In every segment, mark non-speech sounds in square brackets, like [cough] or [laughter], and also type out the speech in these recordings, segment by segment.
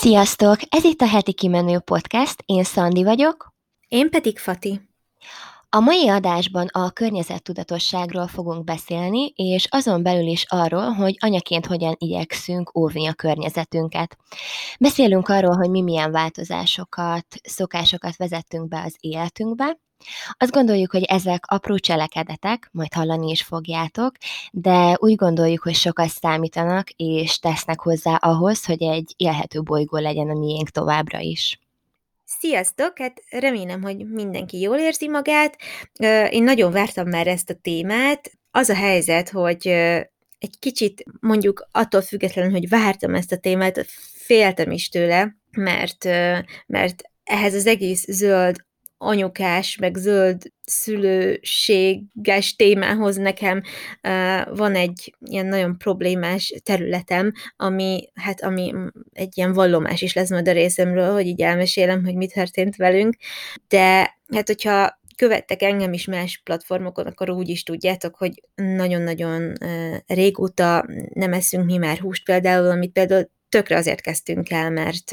Sziasztok! Ez itt a heti kimenő podcast, én Szandi vagyok. Én pedig Fati. A mai adásban a környezettudatosságról fogunk beszélni, és azon belül is arról, hogy anyaként hogyan igyekszünk óvni a környezetünket. Beszélünk arról, hogy mi milyen változásokat, szokásokat vezettünk be az életünkbe, azt gondoljuk, hogy ezek apró cselekedetek, majd hallani is fogjátok, de úgy gondoljuk, hogy sokat számítanak, és tesznek hozzá ahhoz, hogy egy élhető bolygó legyen a miénk továbbra is. Sziasztok! Hát remélem, hogy mindenki jól érzi magát. Én nagyon vártam már ezt a témát. Az a helyzet, hogy egy kicsit mondjuk attól függetlenül, hogy vártam ezt a témát, féltem is tőle, mert, mert ehhez az egész zöld anyukás, meg zöld szülőséges témához nekem uh, van egy ilyen nagyon problémás területem, ami, hát ami egy ilyen vallomás is lesz majd a részemről, hogy így elmesélem, hogy mit történt velünk, de hát hogyha követtek engem is más platformokon, akkor úgy is tudjátok, hogy nagyon-nagyon uh, régóta nem eszünk mi már húst például, amit például tökre azért kezdtünk el, mert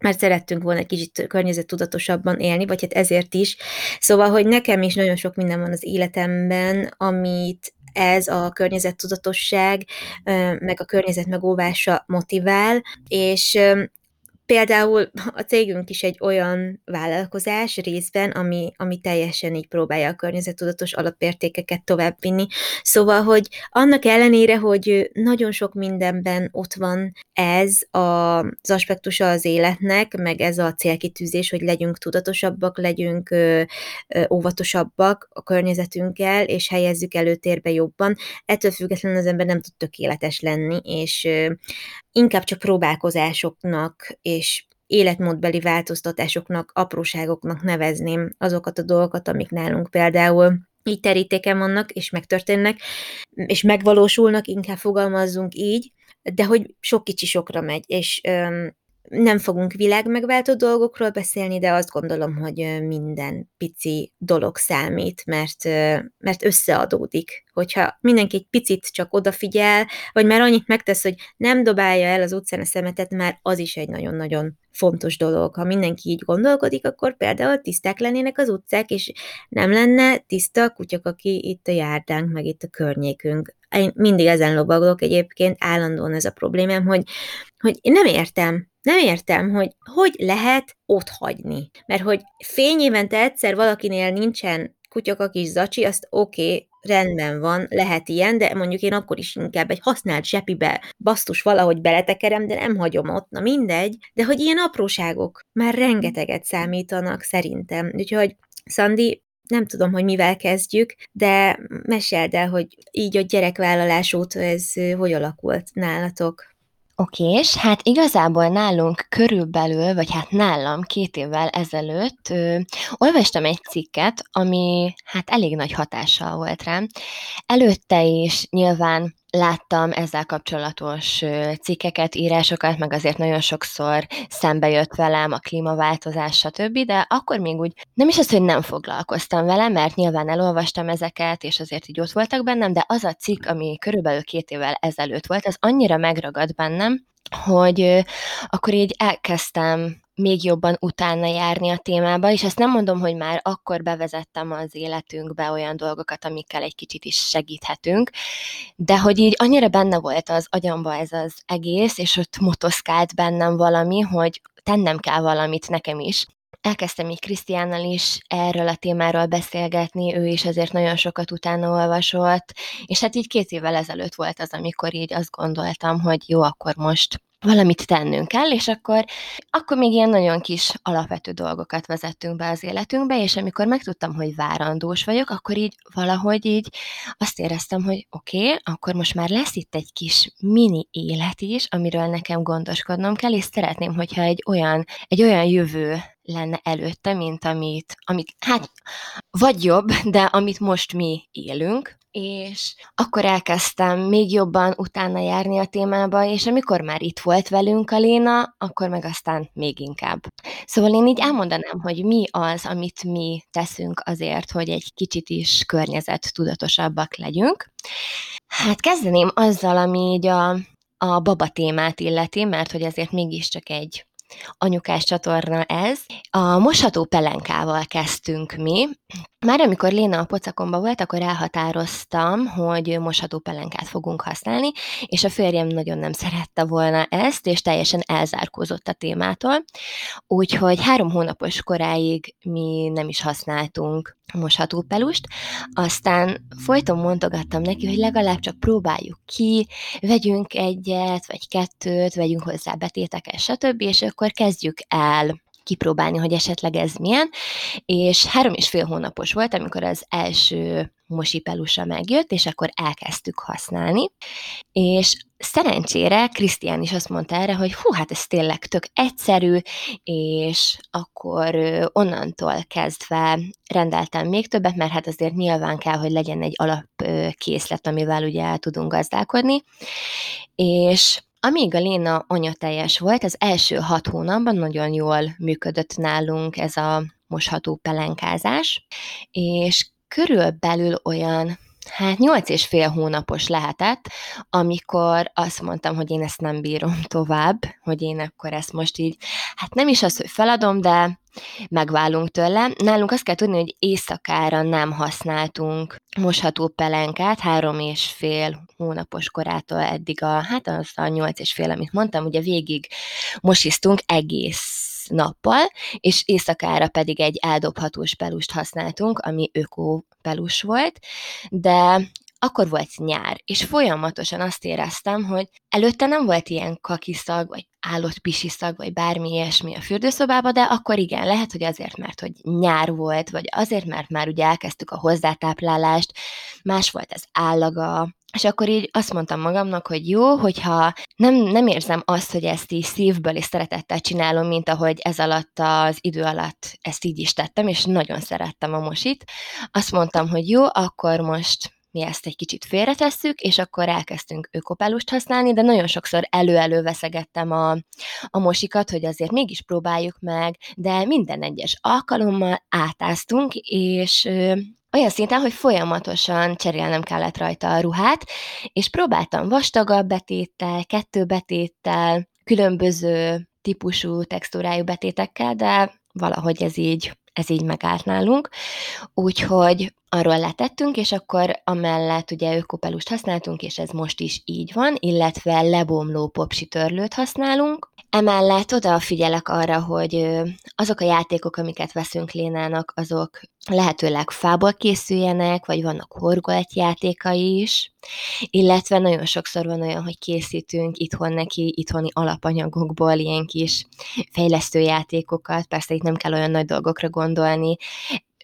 mert szerettünk volna egy kicsit környezettudatosabban élni, vagy hát ezért is. Szóval, hogy nekem is nagyon sok minden van az életemben, amit ez a környezettudatosság, meg a környezet megóvása motivál, és Például a cégünk is egy olyan vállalkozás részben, ami, ami teljesen így próbálja a környezettudatos alapértékeket továbbvinni. Szóval, hogy annak ellenére, hogy nagyon sok mindenben ott van ez az aspektusa az életnek, meg ez a célkitűzés, hogy legyünk tudatosabbak, legyünk ö, ö, óvatosabbak a környezetünkkel, és helyezzük előtérbe jobban. Ettől függetlenül az ember nem tud tökéletes lenni, és ö, inkább csak próbálkozásoknak és életmódbeli változtatásoknak, apróságoknak nevezném azokat a dolgokat, amik nálunk például így terítéken vannak, és megtörténnek, és megvalósulnak, inkább fogalmazzunk így, de hogy sok kicsi sokra megy, és nem fogunk világmegváltó dolgokról beszélni, de azt gondolom, hogy minden pici dolog számít, mert, mert összeadódik. Hogyha mindenki egy picit csak odafigyel, vagy már annyit megtesz, hogy nem dobálja el az utcán a szemetet, már az is egy nagyon-nagyon fontos dolog. Ha mindenki így gondolkodik, akkor például tiszták lennének az utcák, és nem lenne tiszta a kutyak, aki itt a járdánk, meg itt a környékünk. Én mindig ezen lovagolok egyébként, állandóan ez a problémám, hogy, hogy én nem értem, nem értem, hogy hogy lehet ott hagyni. Mert hogy fényévente egyszer valakinél nincsen kutyaka kis zacsi, azt oké, okay, rendben van, lehet ilyen, de mondjuk én akkor is inkább egy használt zsepibe basztus valahogy beletekerem, de nem hagyom ott, na mindegy, de hogy ilyen apróságok már rengeteget számítanak szerintem. Úgyhogy Szandi, nem tudom, hogy mivel kezdjük, de meséld el, hogy így a gyerekvállalás óta ez hogy alakult nálatok? Okés, hát igazából nálunk körülbelül, vagy hát nálam két évvel ezelőtt ö, olvastam egy cikket, ami hát elég nagy hatással volt rám. Előtte is nyilván láttam ezzel kapcsolatos cikkeket, írásokat, meg azért nagyon sokszor szembe jött velem a klímaváltozás, stb., de akkor még úgy nem is az, hogy nem foglalkoztam vele, mert nyilván elolvastam ezeket, és azért így ott voltak bennem, de az a cikk, ami körülbelül két évvel ezelőtt volt, az annyira megragad bennem, hogy akkor így elkezdtem még jobban utána járni a témába, és ezt nem mondom, hogy már akkor bevezettem az életünkbe olyan dolgokat, amikkel egy kicsit is segíthetünk, de hogy így annyira benne volt az agyamba ez az egész, és ott motoszkált bennem valami, hogy tennem kell valamit nekem is. Elkezdtem így Krisztiánnal is erről a témáról beszélgetni, ő is azért nagyon sokat utána olvasott, és hát így két évvel ezelőtt volt az, amikor így azt gondoltam, hogy jó, akkor most valamit tennünk kell, és akkor, akkor még ilyen nagyon kis alapvető dolgokat vezettünk be az életünkbe, és amikor megtudtam, hogy várandós vagyok, akkor így valahogy így azt éreztem, hogy oké, okay, akkor most már lesz itt egy kis mini élet is, amiről nekem gondoskodnom kell, és szeretném, hogyha egy olyan, egy olyan jövő lenne előtte, mint amit, amit, hát vagy jobb, de amit most mi élünk, és akkor elkezdtem még jobban utána járni a témába, és amikor már itt volt velünk a Léna, akkor meg aztán még inkább. Szóval én így elmondanám, hogy mi az, amit mi teszünk azért, hogy egy kicsit is környezet tudatosabbak legyünk. Hát kezdeném azzal, ami így a a baba témát illeti, mert hogy azért mégiscsak egy anyukás csatorna ez. A mosható pelenkával kezdtünk mi. Már amikor Léna a pocakomba volt, akkor elhatároztam, hogy mosható pelenkát fogunk használni, és a férjem nagyon nem szerette volna ezt, és teljesen elzárkózott a témától. Úgyhogy három hónapos koráig mi nem is használtunk mosható pelust, aztán folyton mondogattam neki, hogy legalább csak próbáljuk ki, vegyünk egyet, vagy kettőt, vegyünk hozzá betéteket, stb., és akkor kezdjük el kipróbálni, hogy esetleg ez milyen, és három és fél hónapos volt, amikor az első mosipelusa megjött, és akkor elkezdtük használni, és szerencsére Krisztián is azt mondta erre, hogy hú, hát ez tényleg tök egyszerű, és akkor onnantól kezdve rendeltem még többet, mert hát azért nyilván kell, hogy legyen egy alapkészlet, amivel ugye tudunk gazdálkodni, és amíg a Léna anyateljes volt, az első hat hónapban nagyon jól működött nálunk ez a mosható pelenkázás, és körülbelül olyan hát nyolc és fél hónapos lehetett, amikor azt mondtam, hogy én ezt nem bírom tovább, hogy én akkor ezt most így, hát nem is az, hogy feladom, de megválunk tőle. Nálunk azt kell tudni, hogy éjszakára nem használtunk mosható pelenkát, három és fél hónapos korától eddig a, hát az a nyolc és fél, amit mondtam, ugye végig mosisztunk egész nappal, és éjszakára pedig egy eldobhatós pelust használtunk, ami öko pelus volt, de akkor volt nyár, és folyamatosan azt éreztem, hogy előtte nem volt ilyen kakiszag, vagy állott pisiszag, vagy bármi ilyesmi a fürdőszobába, de akkor igen, lehet, hogy azért, mert hogy nyár volt, vagy azért, mert már ugye elkezdtük a hozzátáplálást, más volt az állaga, és akkor így azt mondtam magamnak, hogy jó, hogyha nem, nem érzem azt, hogy ezt így szívből és szeretettel csinálom, mint ahogy ez alatt az idő alatt ezt így is tettem, és nagyon szerettem a mosit. Azt mondtam, hogy jó, akkor most mi ezt egy kicsit félretesszük, és akkor elkezdtünk ökopelust használni, de nagyon sokszor elő-elő veszegettem a, a mosikat, hogy azért mégis próbáljuk meg, de minden egyes alkalommal átáztunk, és olyan szinten, hogy folyamatosan cserélnem kellett rajta a ruhát, és próbáltam vastagabb betéttel, kettő betéttel, különböző típusú textúrájú betétekkel, de valahogy ez így, ez így megállt nálunk. Úgyhogy arról letettünk, és akkor amellett ugye ökopelust használtunk, és ez most is így van, illetve lebomló popsi törlőt használunk. Emellett odafigyelek arra, hogy azok a játékok, amiket veszünk Lénának, azok lehetőleg fából készüljenek, vagy vannak horgolt játékai is, illetve nagyon sokszor van olyan, hogy készítünk itthon neki itthoni alapanyagokból ilyen kis fejlesztő játékokat, persze itt nem kell olyan nagy dolgokra gondolni,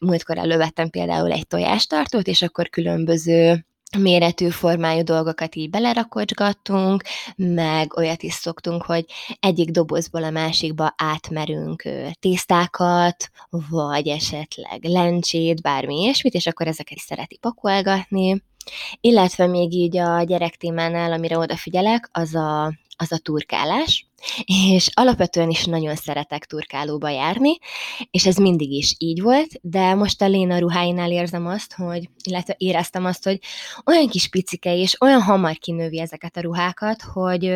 múltkor elővettem például egy tojástartót, és akkor különböző méretű, formájú dolgokat így belerakocsgattunk, meg olyat is szoktunk, hogy egyik dobozból a másikba átmerünk tésztákat, vagy esetleg lencsét, bármi ilyesmit, és akkor ezeket is szereti pakolgatni. Illetve még így a gyerektémánál, amire odafigyelek, az a az a turkálás, és alapvetően is nagyon szeretek turkálóba járni, és ez mindig is így volt, de most a Léna ruháinál érzem azt, hogy, illetve éreztem azt, hogy olyan kis picike, és olyan hamar kinővi ezeket a ruhákat, hogy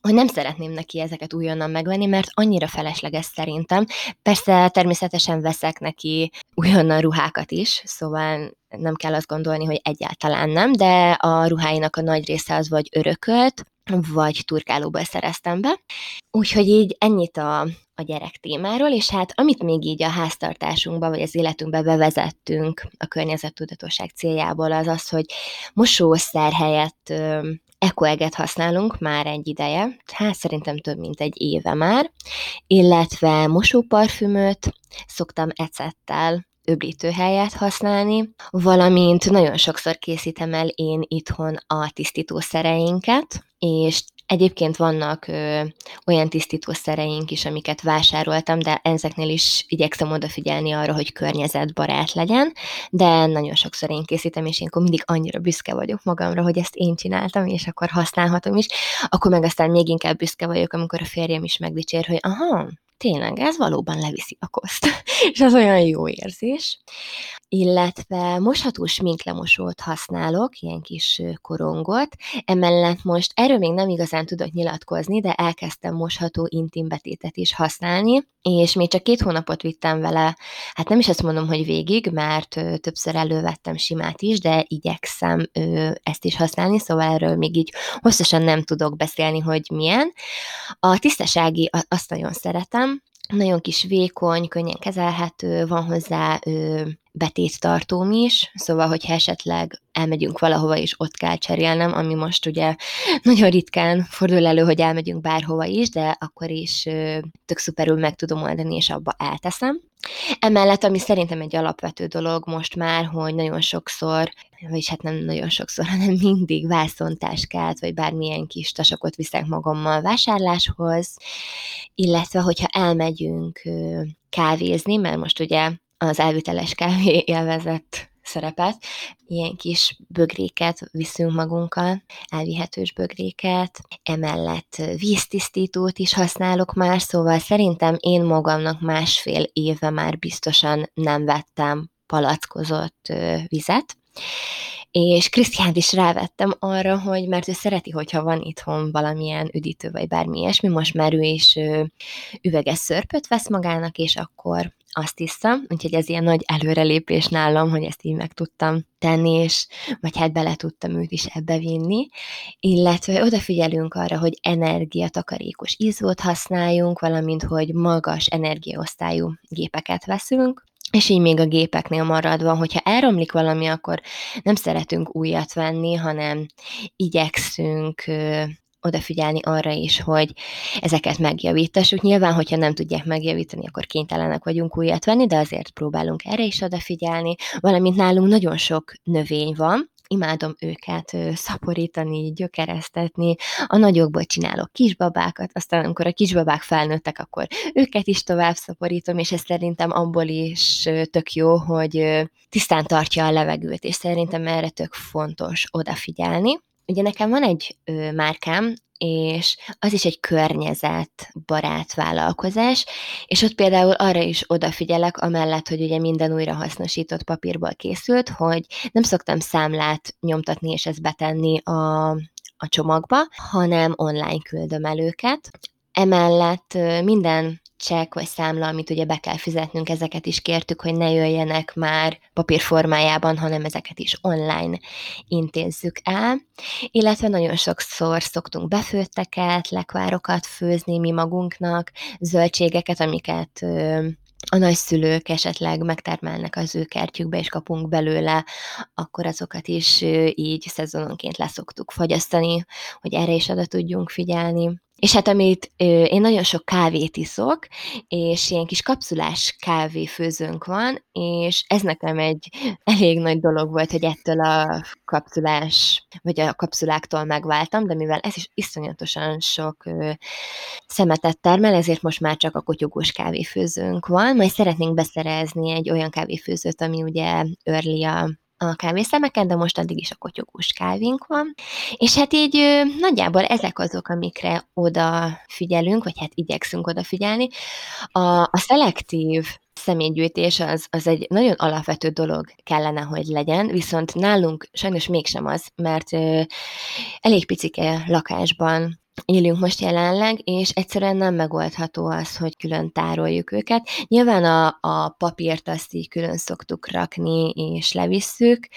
hogy nem szeretném neki ezeket újonnan megvenni, mert annyira felesleges szerintem. Persze természetesen veszek neki újonnan ruhákat is, szóval nem kell azt gondolni, hogy egyáltalán nem, de a ruháinak a nagy része az vagy örökölt, vagy turkálóból szereztem be. Úgyhogy így ennyit a, a gyerek témáról, és hát amit még így a háztartásunkba, vagy az életünkbe bevezettünk a környezettudatosság céljából, az az, hogy mosószer helyett ekoeget használunk már egy ideje, hát szerintem több mint egy éve már, illetve mosóparfümöt szoktam ecettel öblítő helyet használni, valamint nagyon sokszor készítem el én itthon a tisztítószereinket, és Egyébként vannak ö, olyan tisztítószereink is, amiket vásároltam, de ezeknél is igyekszem odafigyelni arra, hogy környezetbarát legyen, de nagyon sokszor én készítem, és akkor mindig annyira büszke vagyok magamra, hogy ezt én csináltam, és akkor használhatom is, akkor meg aztán még inkább büszke vagyok, amikor a férjem is megdicsér, hogy aha, tényleg ez valóban leviszi a koszt, [laughs] és az olyan jó érzés. Illetve mosható sminklemosót használok, ilyen kis korongot, emellett most erről még nem igazán tudok nyilatkozni, de elkezdtem mosható intimbetétet is használni, és még csak két hónapot vittem vele, hát nem is azt mondom, hogy végig, mert többször elővettem simát is, de igyekszem ezt is használni, szóval erről még így hosszasan nem tudok beszélni, hogy milyen. A tisztasági azt nagyon szeretem, nagyon kis vékony, könnyen kezelhető, van hozzá ö, betéttartóm is, szóval, hogyha esetleg elmegyünk valahova, és ott kell cserélnem, ami most ugye nagyon ritkán fordul elő, hogy elmegyünk bárhova is, de akkor is ö, tök szuperül meg tudom oldani, és abba elteszem. Emellett, ami szerintem egy alapvető dolog most már, hogy nagyon sokszor, vagyis hát nem nagyon sokszor, [laughs] hanem mindig vászontáskát, vagy bármilyen kis tasakot viszek magammal vásárláshoz, illetve hogyha elmegyünk kávézni, mert most ugye az elviteles kávé [laughs] élvezett szerepet, ilyen kis bögréket viszünk magunkkal, elvihetős bögréket, emellett víztisztítót is használok már, szóval szerintem én magamnak másfél éve már biztosan nem vettem palackozott vizet, és Krisztiánt is rávettem arra, hogy mert ő szereti, hogyha van itthon valamilyen üdítő, vagy bármi ilyesmi, most már ő is üveges szörpöt vesz magának, és akkor azt hiszem, úgyhogy ez ilyen nagy előrelépés nálam, hogy ezt így meg tudtam tenni, és vagy hát bele tudtam őt is ebbe vinni, illetve odafigyelünk arra, hogy energiatakarékos ízót használjunk, valamint, hogy magas energiaosztályú gépeket veszünk, és így még a gépeknél maradva, hogyha elromlik valami, akkor nem szeretünk újat venni, hanem igyekszünk odafigyelni arra is, hogy ezeket megjavítassuk. Nyilván, hogyha nem tudják megjavítani, akkor kénytelenek vagyunk újat venni, de azért próbálunk erre is odafigyelni. Valamint nálunk nagyon sok növény van, imádom őket szaporítani, gyökeresztetni, a nagyokból csinálok kisbabákat, aztán amikor a kisbabák felnőttek, akkor őket is tovább szaporítom, és ez szerintem abból is tök jó, hogy tisztán tartja a levegőt, és szerintem erre tök fontos odafigyelni. Ugye nekem van egy ö, márkám, és az is egy környezetbarát vállalkozás, és ott például arra is odafigyelek, amellett, hogy ugye minden újrahasznosított papírból készült, hogy nem szoktam számlát nyomtatni és ezt betenni a, a csomagba, hanem online küldöm el őket. Emellett minden csekk vagy számla, amit ugye be kell fizetnünk, ezeket is kértük, hogy ne jöjjenek már papírformájában, hanem ezeket is online intézzük el. Illetve nagyon sokszor szoktunk befőtteket, lekvárokat főzni mi magunknak, zöldségeket, amiket a nagyszülők esetleg megtermelnek az ő kertjükbe, és kapunk belőle, akkor azokat is így szezononként leszoktuk fagyasztani, hogy erre is oda tudjunk figyelni. És hát amit én nagyon sok kávét iszok, és ilyen kis kapszulás kávéfőzőnk van, és ez nekem egy elég nagy dolog volt, hogy ettől a kapszulás, vagy a kapszuláktól megváltam, de mivel ez is iszonyatosan sok szemetet termel, ezért most már csak a kotyogós kávéfőzőnk van, majd szeretnénk beszerezni egy olyan kávéfőzőt, ami ugye örli a a kávészemeken, de most addig is a kotyogós kávénk van. És hát így nagyjából ezek azok, amikre oda figyelünk, vagy hát igyekszünk odafigyelni. A, a szelektív személygyűjtés az, az egy nagyon alapvető dolog kellene, hogy legyen, viszont nálunk sajnos mégsem az, mert ö, elég picike lakásban élünk most jelenleg, és egyszerűen nem megoldható az, hogy külön tároljuk őket. Nyilván a, a papírt azt így külön szoktuk rakni, és levisszük,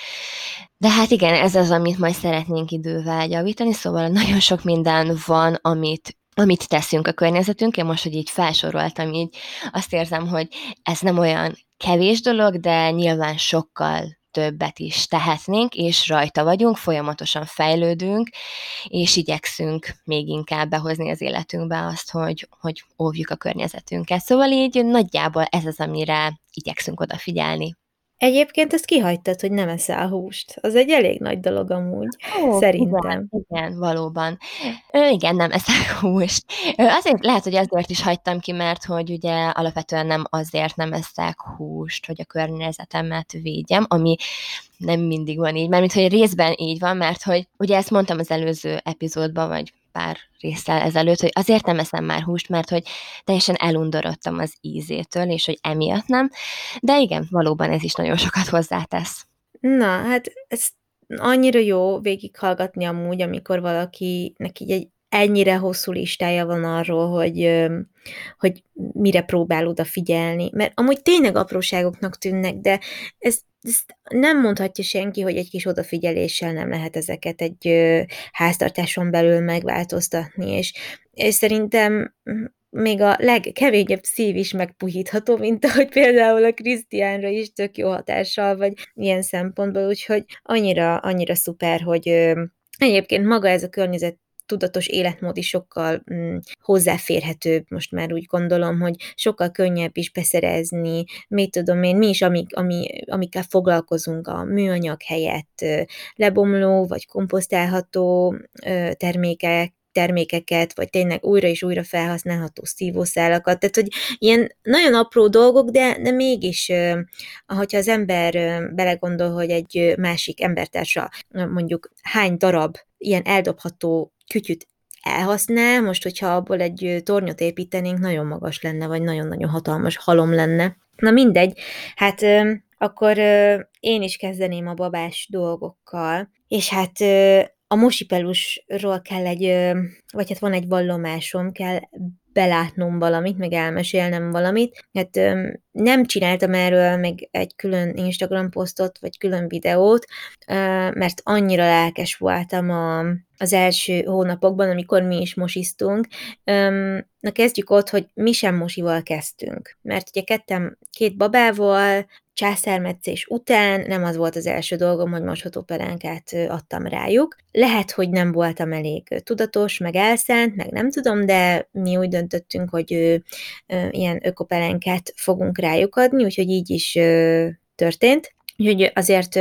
de hát igen, ez az, amit majd szeretnénk idővel javítani, szóval nagyon sok minden van, amit amit teszünk a környezetünk, én most, hogy így felsoroltam, így azt érzem, hogy ez nem olyan kevés dolog, de nyilván sokkal többet is tehetnénk, és rajta vagyunk, folyamatosan fejlődünk, és igyekszünk még inkább behozni az életünkbe azt, hogy, hogy óvjuk a környezetünket. Szóval így nagyjából ez az, amire igyekszünk odafigyelni. Egyébként ezt kihagytad, hogy nem eszel húst. Az egy elég nagy dolog amúgy, Ó, szerintem. Igen, igen, valóban. Ö, igen, nem eszek [laughs] húst. Ö, azért lehet, hogy azért is hagytam ki, mert hogy ugye alapvetően nem azért nem eszek húst, hogy a környezetemet védjem, ami nem mindig van így, mert mint hogy részben így van, mert hogy ugye ezt mondtam az előző epizódban, vagy pár résszel ezelőtt, hogy azért nem eszem már húst, mert hogy teljesen elundorodtam az ízétől, és hogy emiatt nem. De igen, valóban ez is nagyon sokat hozzátesz. Na, hát ez annyira jó végighallgatni amúgy, amikor valakinek így egy ennyire hosszú listája van arról, hogy, hogy mire próbál odafigyelni. Mert amúgy tényleg apróságoknak tűnnek, de ez, ezt nem mondhatja senki, hogy egy kis odafigyeléssel nem lehet ezeket egy háztartáson belül megváltoztatni, és, és szerintem még a legkeményebb szív is megpuhítható, mint ahogy például a Krisztiánra is tök jó hatással, vagy ilyen szempontból, úgyhogy annyira, annyira szuper, hogy egyébként maga ez a környezet tudatos életmód is sokkal mm, hozzáférhetőbb, most már úgy gondolom, hogy sokkal könnyebb is beszerezni, mit tudom én, mi is, amik, ami, amikkel foglalkozunk a műanyag helyett, lebomló vagy komposztálható termékek, termékeket, vagy tényleg újra és újra felhasználható szívószálakat, tehát hogy ilyen nagyon apró dolgok, de, de mégis, ahogyha az ember belegondol, hogy egy másik embertársa mondjuk hány darab ilyen eldobható kütyüt elhasznál, most, hogyha abból egy tornyot építenénk, nagyon magas lenne, vagy nagyon-nagyon hatalmas halom lenne. Na mindegy, hát akkor én is kezdeném a babás dolgokkal, és hát a mosipelusról kell egy, vagy hát van egy vallomásom, kell belátnom valamit, meg elmesélnem valamit. Hát nem csináltam erről meg egy külön Instagram posztot, vagy külön videót, mert annyira lelkes voltam a, az első hónapokban, amikor mi is mosiztunk. Na kezdjük ott, hogy mi sem mosival kezdtünk, mert ugye kettem két babával, császármetszés után nem az volt az első dolgom, hogy mosható pelánkát adtam rájuk. Lehet, hogy nem voltam elég tudatos, meg elszánt, meg nem tudom, de mi úgy döntöttünk, hogy ö, ilyen ökopelánkát fogunk rájuk adni, úgyhogy így is történt. Úgyhogy azért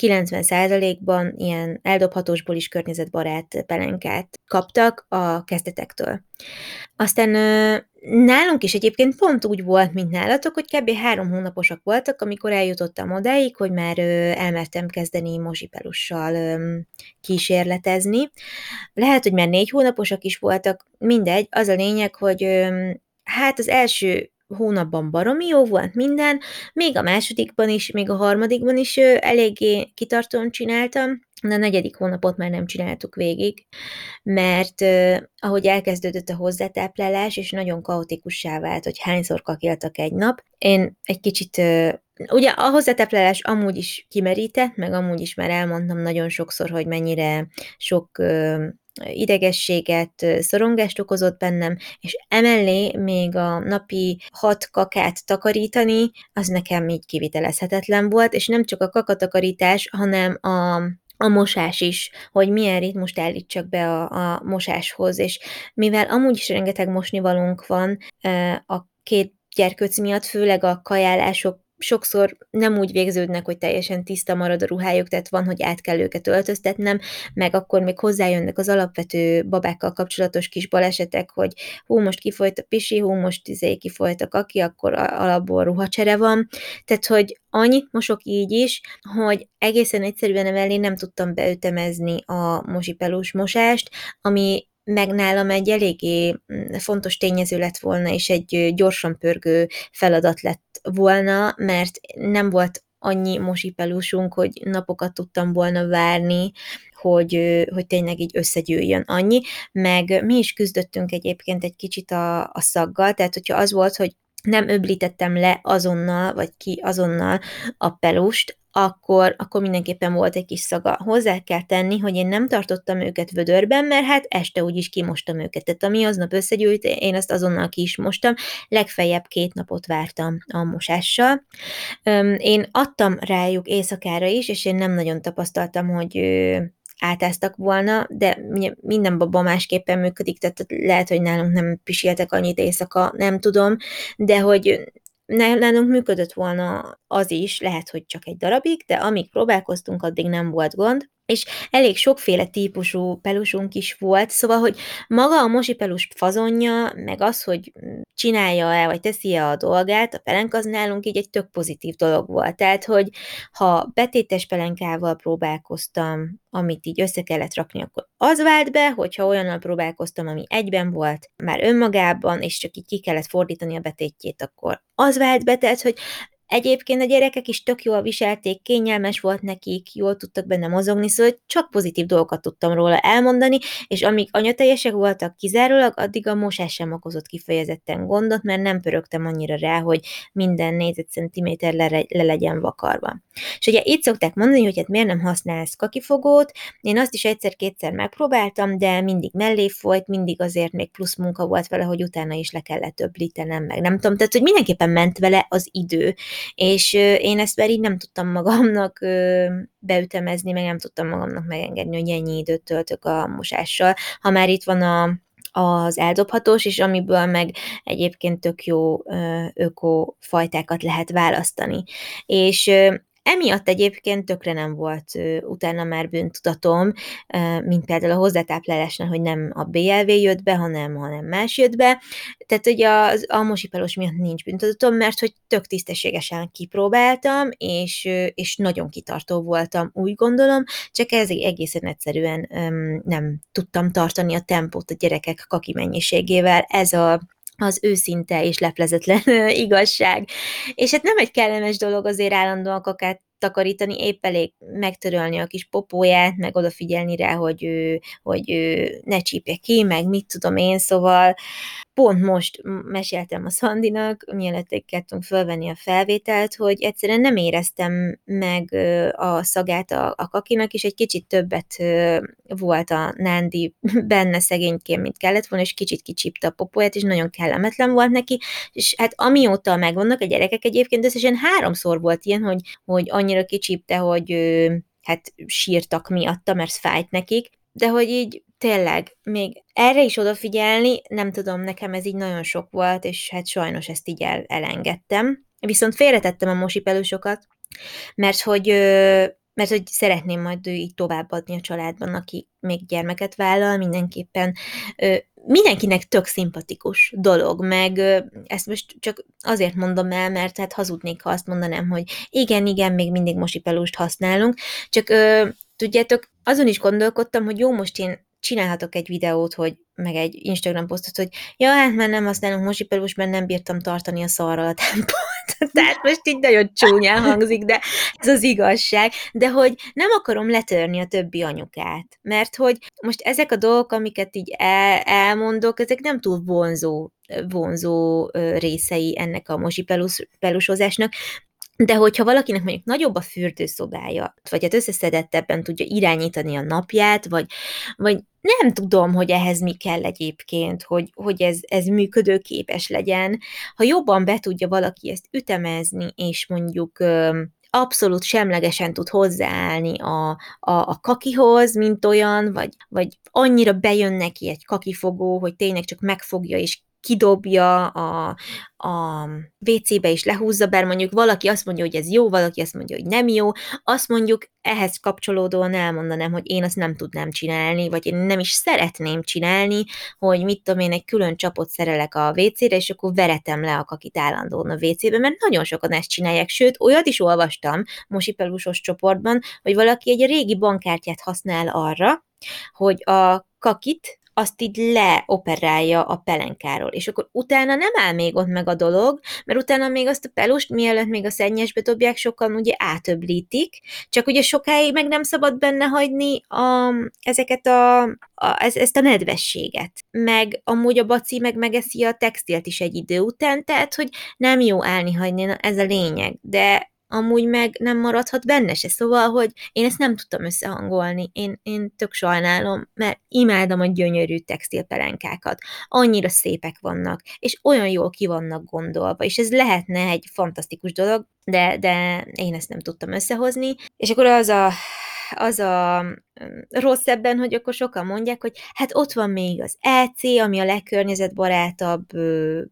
90%-ban ilyen eldobhatósból is környezetbarát pelenkát kaptak a kezdetektől. Aztán nálunk is egyébként pont úgy volt, mint nálatok, hogy kb. három hónaposak voltak, amikor eljutottam odáig, hogy már elmertem kezdeni mozsipelussal kísérletezni. Lehet, hogy már négy hónaposak is voltak, mindegy, az a lényeg, hogy hát az első hónapban baromi jó volt minden, még a másodikban is, még a harmadikban is eléggé kitartóan csináltam, de a negyedik hónapot már nem csináltuk végig, mert ahogy elkezdődött a hozzátáplálás, és nagyon kaotikussá vált, hogy hányszor kakéltak egy nap, én egy kicsit Ugye a hozzátáplálás amúgy is kimerített, meg amúgy is már elmondtam nagyon sokszor, hogy mennyire sok idegességet, szorongást okozott bennem, és emellé még a napi hat kakát takarítani, az nekem így kivitelezhetetlen volt, és nem csak a kakatakarítás, hanem a a mosás is, hogy milyen ritmust állítsak be a, a mosáshoz, és mivel amúgy is rengeteg mosnivalónk van a két gyerkőc miatt, főleg a kajálások sokszor nem úgy végződnek, hogy teljesen tiszta marad a ruhájuk, tehát van, hogy át kell őket öltöztetnem, meg akkor még hozzájönnek az alapvető babákkal kapcsolatos kis balesetek, hogy hú, most kifolyt a pisi, hú, most izé kifolyt a kaki, akkor alapból ruhacsere van. Tehát, hogy annyit mosok így is, hogy egészen egyszerűen emellé nem tudtam beütemezni a mosipelus mosást, ami meg nálam egy eléggé mm, fontos tényező lett volna, és egy gyorsan pörgő feladat lett volna, mert nem volt annyi mosipelusunk, hogy napokat tudtam volna várni, hogy, hogy tényleg így összegyűjjön annyi, meg mi is küzdöttünk egyébként egy kicsit a, a szaggal, tehát hogyha az volt, hogy nem öblítettem le azonnal, vagy ki azonnal a pelust, akkor, akkor mindenképpen volt egy kis szaga. Hozzá kell tenni, hogy én nem tartottam őket vödörben, mert hát este úgyis kimostam őket. Tehát ami aznap összegyűjt, én azt azonnal ki is mostam, legfeljebb két napot vártam a mosással. Én adtam rájuk éjszakára is, és én nem nagyon tapasztaltam, hogy átáztak volna, de minden baba másképpen működik, tehát lehet, hogy nálunk nem pisiltek annyit éjszaka, nem tudom, de hogy nálunk működött volna az is, lehet, hogy csak egy darabig, de amíg próbálkoztunk, addig nem volt gond. És elég sokféle típusú pelusunk is volt, szóval, hogy maga a mosipelus fazonja, meg az, hogy csinálja-e, vagy teszi-e a dolgát, a pelenka az nálunk így egy tök pozitív dolog volt. Tehát, hogy ha betétes pelenkával próbálkoztam, amit így össze kellett rakni, akkor az vált be, hogyha olyannal próbálkoztam, ami egyben volt, már önmagában, és csak így ki kellett fordítani a betétjét, akkor az vált be, tehát, hogy Egyébként a gyerekek is tök jól viselték, kényelmes volt nekik, jól tudtak benne mozogni, szóval csak pozitív dolgokat tudtam róla elmondani, és amíg anyateljesek voltak kizárólag, addig a mosás sem okozott kifejezetten gondot, mert nem pörögtem annyira rá, hogy minden négyzetcentiméter le, le legyen vakarva. És ugye itt szokták mondani, hogy hát miért nem használsz kakifogót, én azt is egyszer-kétszer megpróbáltam, de mindig mellé folyt, mindig azért még plusz munka volt vele, hogy utána is le kellett öblítenem, meg nem tudom, tehát hogy mindenképpen ment vele az idő, és én ezt már így nem tudtam magamnak beütemezni, meg nem tudtam magamnak megengedni, hogy ennyi időt töltök a mosással. Ha már itt van a, az eldobhatós, és amiből meg egyébként tök jó öko fajtákat lehet választani. És Emiatt egyébként tökre nem volt utána már bűntudatom, mint például a hozzátáplálásnál, hogy nem a BLV jött be, hanem, hanem más jött be. Tehát, hogy az almosipelos miatt nincs bűntudatom, mert hogy tök tisztességesen kipróbáltam, és, és nagyon kitartó voltam, úgy gondolom, csak ez egészen egyszerűen nem tudtam tartani a tempót a gyerekek kaki mennyiségével. Ez a az őszinte és leplezetlen [laughs] igazság. És hát nem egy kellemes dolog azért állandóan kakát takarítani, épp elég megtörölni a kis popóját, meg odafigyelni rá, hogy ő, hogy ő ne csípje ki, meg mit tudom én, szóval pont most meséltem a Szandinak, mielőtt kezdtünk fölvenni a felvételt, hogy egyszerűen nem éreztem meg a szagát a, a kakinak, és egy kicsit többet volt a Nándi [laughs] benne szegényként, mint kellett volna, és kicsit kicsípte a popóját, és nagyon kellemetlen volt neki, és hát amióta megvannak a gyerekek egyébként, összesen háromszor volt ilyen, hogy, hogy annyira kicsípte, hogy hát sírtak miatta, mert fájt nekik, de hogy így tényleg, még erre is odafigyelni, nem tudom, nekem ez így nagyon sok volt, és hát sajnos ezt így el, elengedtem. Viszont félretettem a mosipelusokat, mert hogy, mert hogy szeretném majd így továbbadni a családban, aki még gyermeket vállal, mindenképpen mindenkinek tök szimpatikus dolog, meg ezt most csak azért mondom el, mert hát hazudnék, ha azt mondanám, hogy igen, igen, még mindig mosipelust használunk, csak tudjátok, azon is gondolkodtam, hogy jó, most én csinálhatok egy videót, hogy meg egy Instagram posztot, hogy ja, hát már nem használunk mosipelus, mert nem bírtam tartani a szarral a tempót. [laughs] Tehát most így nagyon csúnyán hangzik, de ez az igazság. De hogy nem akarom letörni a többi anyukát, mert hogy most ezek a dolgok, amiket így el, elmondok, ezek nem túl vonzó vonzó részei ennek a mosipelusozásnak, de hogyha valakinek mondjuk nagyobb a fürdőszobája, vagy hát összeszedettebben tudja irányítani a napját, vagy, vagy nem tudom, hogy ehhez mi kell egyébként, hogy, hogy ez, ez működőképes legyen. Ha jobban be tudja valaki ezt ütemezni, és mondjuk abszolút semlegesen tud hozzáállni a, a, a kakihoz, mint olyan, vagy, vagy annyira bejön neki egy kakifogó, hogy tényleg csak megfogja és kidobja a, a WC-be is lehúzza, bár mondjuk valaki azt mondja, hogy ez jó, valaki azt mondja, hogy nem jó, azt mondjuk ehhez kapcsolódóan elmondanám, hogy én azt nem tudnám csinálni, vagy én nem is szeretném csinálni, hogy mit tudom én, egy külön csapot szerelek a WC-re, és akkor veretem le a kakit állandóan a WC-be, mert nagyon sokan ezt csinálják, sőt, olyat is olvastam mosipelusos csoportban, hogy valaki egy régi bankkártyát használ arra, hogy a kakit azt így leoperálja a pelenkáról, és akkor utána nem áll még ott meg a dolog, mert utána még azt a pelust, mielőtt még a szennyesbe dobják, sokan ugye átöblítik, csak ugye sokáig meg nem szabad benne hagyni a, ezeket a, a, ez, ezt a nedvességet. Meg amúgy a baci meg megeszi a textilt is egy idő után, tehát hogy nem jó állni hagyni, na ez a lényeg, de amúgy meg nem maradhat benne se. Szóval, hogy én ezt nem tudtam összehangolni. Én, én tök sajnálom, mert imádom a gyönyörű textilpelenkákat. Annyira szépek vannak, és olyan jól ki vannak gondolva, és ez lehetne egy fantasztikus dolog, de, de én ezt nem tudtam összehozni. És akkor az a az a rossz ebben, hogy akkor sokan mondják, hogy hát ott van még az EC, ami a legkörnyezetbarátabb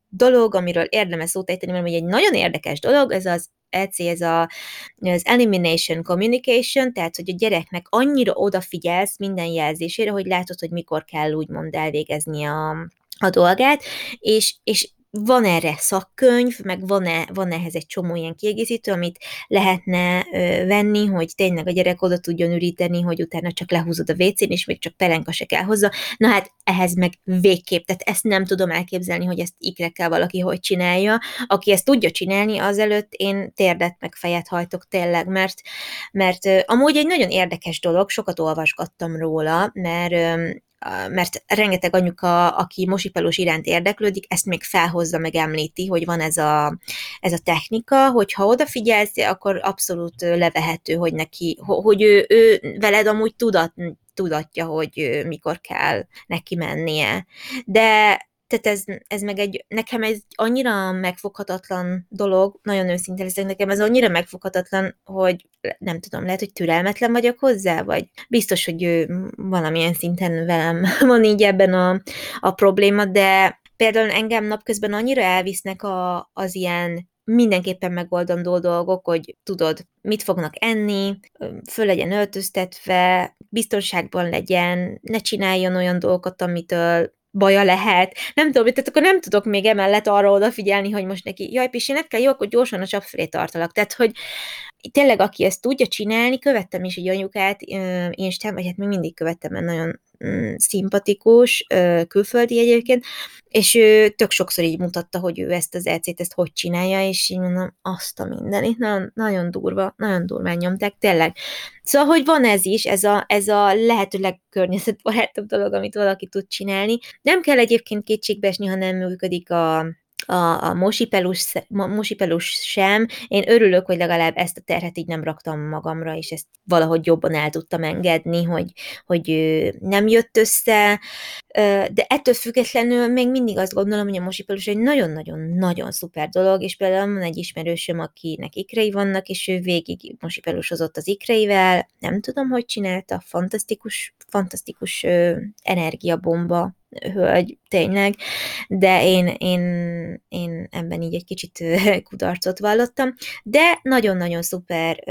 dolog, amiről érdemes szót ejteni, mert egy nagyon érdekes dolog, ez az EC, ez a, az Elimination Communication, tehát hogy a gyereknek annyira odafigyelsz minden jelzésére, hogy látod, hogy mikor kell úgymond elvégezni a, a dolgát, és, és van erre szakkönyv, meg van-e, van ehhez egy csomó ilyen kiegészítő, amit lehetne ö, venni, hogy tényleg a gyerek oda tudjon üríteni, hogy utána csak lehúzod a WC-n, és még csak pelenka se kell hozzá. Na hát ehhez meg végképp, tehát ezt nem tudom elképzelni, hogy ezt ikrekkel valaki hogy csinálja. Aki ezt tudja csinálni, azelőtt én térdet meg fejet hajtok tényleg, mert, mert ö, amúgy egy nagyon érdekes dolog, sokat olvasgattam róla, mert ö, mert rengeteg anyuka, aki mosipelus iránt érdeklődik, ezt még felhozza, meg említi, hogy van ez a, ez a technika, hogy ha odafigyelsz, akkor abszolút levehető, hogy neki, hogy ő, ő veled amúgy tudat, tudatja, hogy mikor kell neki mennie. De tehát ez, ez meg egy, nekem ez annyira megfoghatatlan dolog, nagyon őszintén leszek, nekem ez annyira megfoghatatlan, hogy nem tudom, lehet, hogy türelmetlen vagyok hozzá, vagy biztos, hogy ő valamilyen szinten velem [laughs] van így ebben a, a probléma, de például engem napközben annyira elvisznek a, az ilyen mindenképpen megoldandó dolgok, hogy tudod, mit fognak enni, föl legyen öltöztetve, biztonságban legyen, ne csináljon olyan dolgokat, amitől baja lehet. Nem tudom, tehát akkor nem tudok még emellett arra odafigyelni, hogy most neki, jaj, pisilnek kell, jó, akkor gyorsan a csap felé tartalak. Tehát, hogy tényleg, aki ezt tudja csinálni, követtem is egy anyukát, én sem, vagy hát még mindig követtem, mert nagyon mm, szimpatikus, külföldi egyébként, és ő tök sokszor így mutatta, hogy ő ezt az EC-t, ezt hogy csinálja, és így mondom, azt a mindenit, nagyon, nagyon durva, nagyon durván nyomták, tényleg. Szóval, hogy van ez is, ez a, ez a lehető legkörnyezetbarátabb dolog, amit valaki tud csinálni. Nem kell egyébként kétségbeesni, ha nem működik a, a, a mosipelus, mosipelus sem. Én örülök, hogy legalább ezt a terhet így nem raktam magamra, és ezt valahogy jobban el tudtam engedni, hogy, hogy nem jött össze, de ettől függetlenül még mindig azt gondolom, hogy a mosipelus egy nagyon-nagyon-nagyon szuper dolog, és például van egy ismerősöm, akinek ikrei vannak, és ő végig mosipelusozott az ikreivel, nem tudom, hogy csinálta, fantasztikus, fantasztikus energiabomba hölgy, tényleg, de én, én, én ebben így egy kicsit [laughs] kudarcot vallottam, de nagyon-nagyon szuper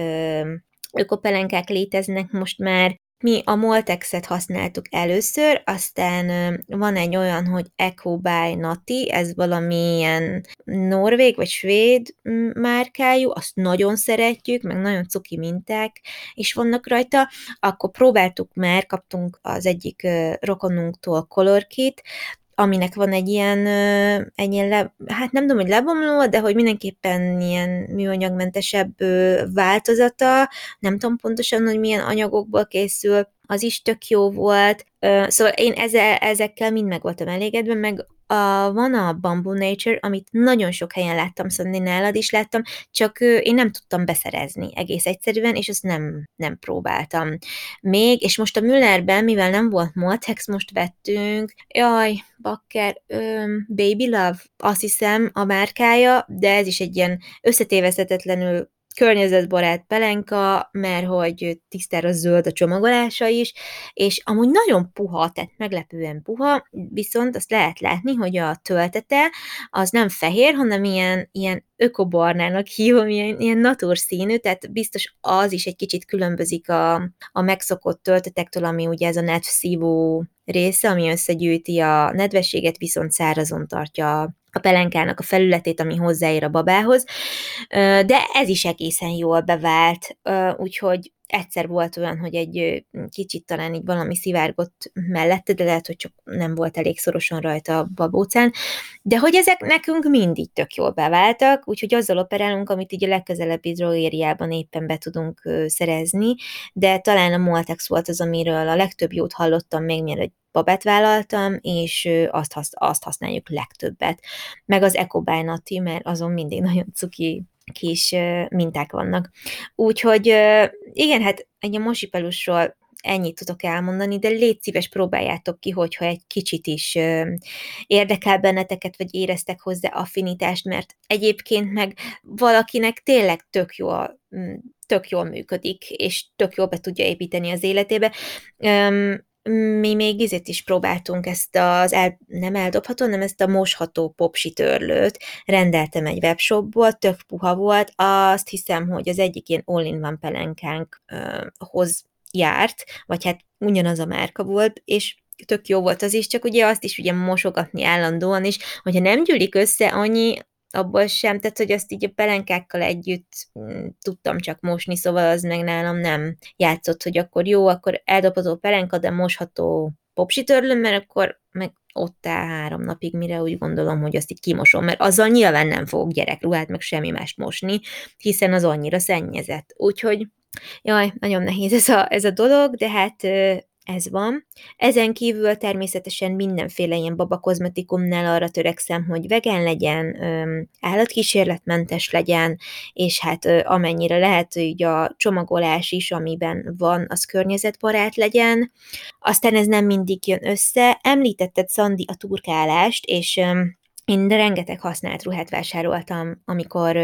ökopelenkák léteznek most már, mi a Moltexet használtuk először, aztán van egy olyan, hogy Echo by Nati, ez valamilyen norvég vagy svéd márkájú, azt nagyon szeretjük, meg nagyon cuki minták is vannak rajta, akkor próbáltuk már, kaptunk az egyik rokonunktól Color Kit, aminek van egy ilyen, egy ilyen le, hát nem tudom, hogy lebomló, de hogy mindenképpen ilyen műanyagmentesebb változata, nem tudom pontosan, hogy milyen anyagokból készül, az is tök jó volt, szóval én ezzel, ezekkel mind meg voltam elégedve, meg a, van a Bamboo Nature, amit nagyon sok helyen láttam, szóval nálad is láttam, csak én nem tudtam beszerezni egész egyszerűen, és azt nem, nem próbáltam még, és most a Müllerben, mivel nem volt Moltex, most vettünk, jaj, bakker, öm, Baby Love, azt hiszem a márkája, de ez is egy ilyen összetévezhetetlenül környezetbarát pelenka, mert hogy tisztára zöld a csomagolása is, és amúgy nagyon puha, tehát meglepően puha, viszont azt lehet látni, hogy a töltete az nem fehér, hanem ilyen, ilyen ökobarnának hívom, ilyen, ilyen naturszínű, tehát biztos az is egy kicsit különbözik a, a megszokott töltetektől, ami ugye ez a netszívó része, ami összegyűjti a nedvességet, viszont szárazon tartja a pelenkának a felületét, ami hozzáér a babához, de ez is egészen jól bevált, úgyhogy egyszer volt olyan, hogy egy kicsit talán így valami szivárgott mellette, de lehet, hogy csak nem volt elég szorosan rajta a babócán, de hogy ezek nekünk mindig tök jól beváltak, úgyhogy azzal operálunk, amit így a legközelebbi drogériában éppen be tudunk szerezni, de talán a Moltex volt az, amiről a legtöbb jót hallottam még mielőtt babát vállaltam, és azt, azt használjuk legtöbbet. Meg az Ecobynati, mert azon mindig [laughs] nagyon cuki kis minták vannak. Úgyhogy igen, hát egy a mosipelusról ennyit tudok elmondani, de légy szíves, próbáljátok ki, hogyha egy kicsit is érdekel benneteket, vagy éreztek hozzá affinitást, mert egyébként meg valakinek tényleg tök jó a tök jól működik, és tök jól be tudja építeni az életébe. Mi még izét is próbáltunk ezt az el, nem eldobható, nem ezt a mosható popsi törlőt. Rendeltem egy webshopból, tök puha volt, azt hiszem, hogy az egyik ilyen all-in-one pelenkánkhoz járt, vagy hát ugyanaz a márka volt, és tök jó volt az is, csak ugye azt is ugye mosogatni állandóan, és hogyha nem gyűlik össze annyi, abból sem, tehát hogy azt így a pelenkákkal együtt mm, tudtam csak mosni, szóval az meg nálam nem játszott, hogy akkor jó, akkor eldobható pelenka, de mosható popsitörlöm, mert akkor meg ott áll három napig, mire úgy gondolom, hogy azt így kimosom, mert azzal nyilván nem fogok gyerekruhát, meg semmi mást mosni, hiszen az annyira szennyezett. Úgyhogy jaj, nagyon nehéz ez a, ez a dolog, de hát ez van. Ezen kívül természetesen mindenféle ilyen babakozmetikumnál arra törekszem, hogy vegán legyen, állatkísérletmentes legyen, és hát amennyire lehet, hogy a csomagolás is, amiben van, az környezetbarát legyen. Aztán ez nem mindig jön össze. Említetted, Szandi, a turkálást, és én rengeteg használt ruhát vásároltam, amikor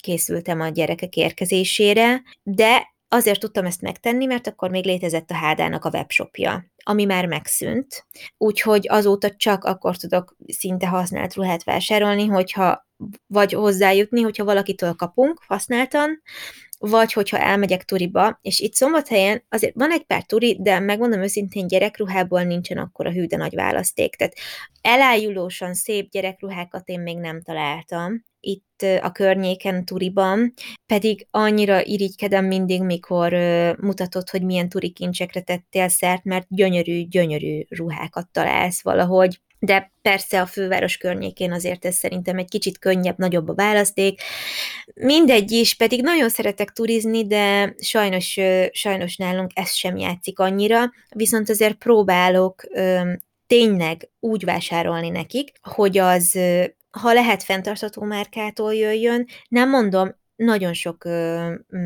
készültem a gyerekek érkezésére, de Azért tudtam ezt megtenni, mert akkor még létezett a Hádának a webshopja, ami már megszűnt, úgyhogy azóta csak akkor tudok szinte használt ruhát vásárolni, hogyha vagy hozzájutni, hogyha valakitől kapunk használtan, vagy hogyha elmegyek turiba, és itt szombathelyen azért van egy pár turi, de megmondom őszintén, gyerekruhából nincsen akkor a hű, de nagy választék. Tehát elájulósan szép gyerekruhákat én még nem találtam, itt a környéken turiban, pedig annyira irigykedem mindig, mikor mutatod, hogy milyen turi kincsekre tettél szert, mert gyönyörű, gyönyörű ruhákat találsz valahogy, de persze a főváros környékén azért ez szerintem egy kicsit könnyebb, nagyobb a választék. Mindegy is, pedig nagyon szeretek turizni, de sajnos, sajnos nálunk ez sem játszik annyira, viszont azért próbálok tényleg úgy vásárolni nekik, hogy az ha lehet fenntartható márkától jöjjön, nem mondom, nagyon sok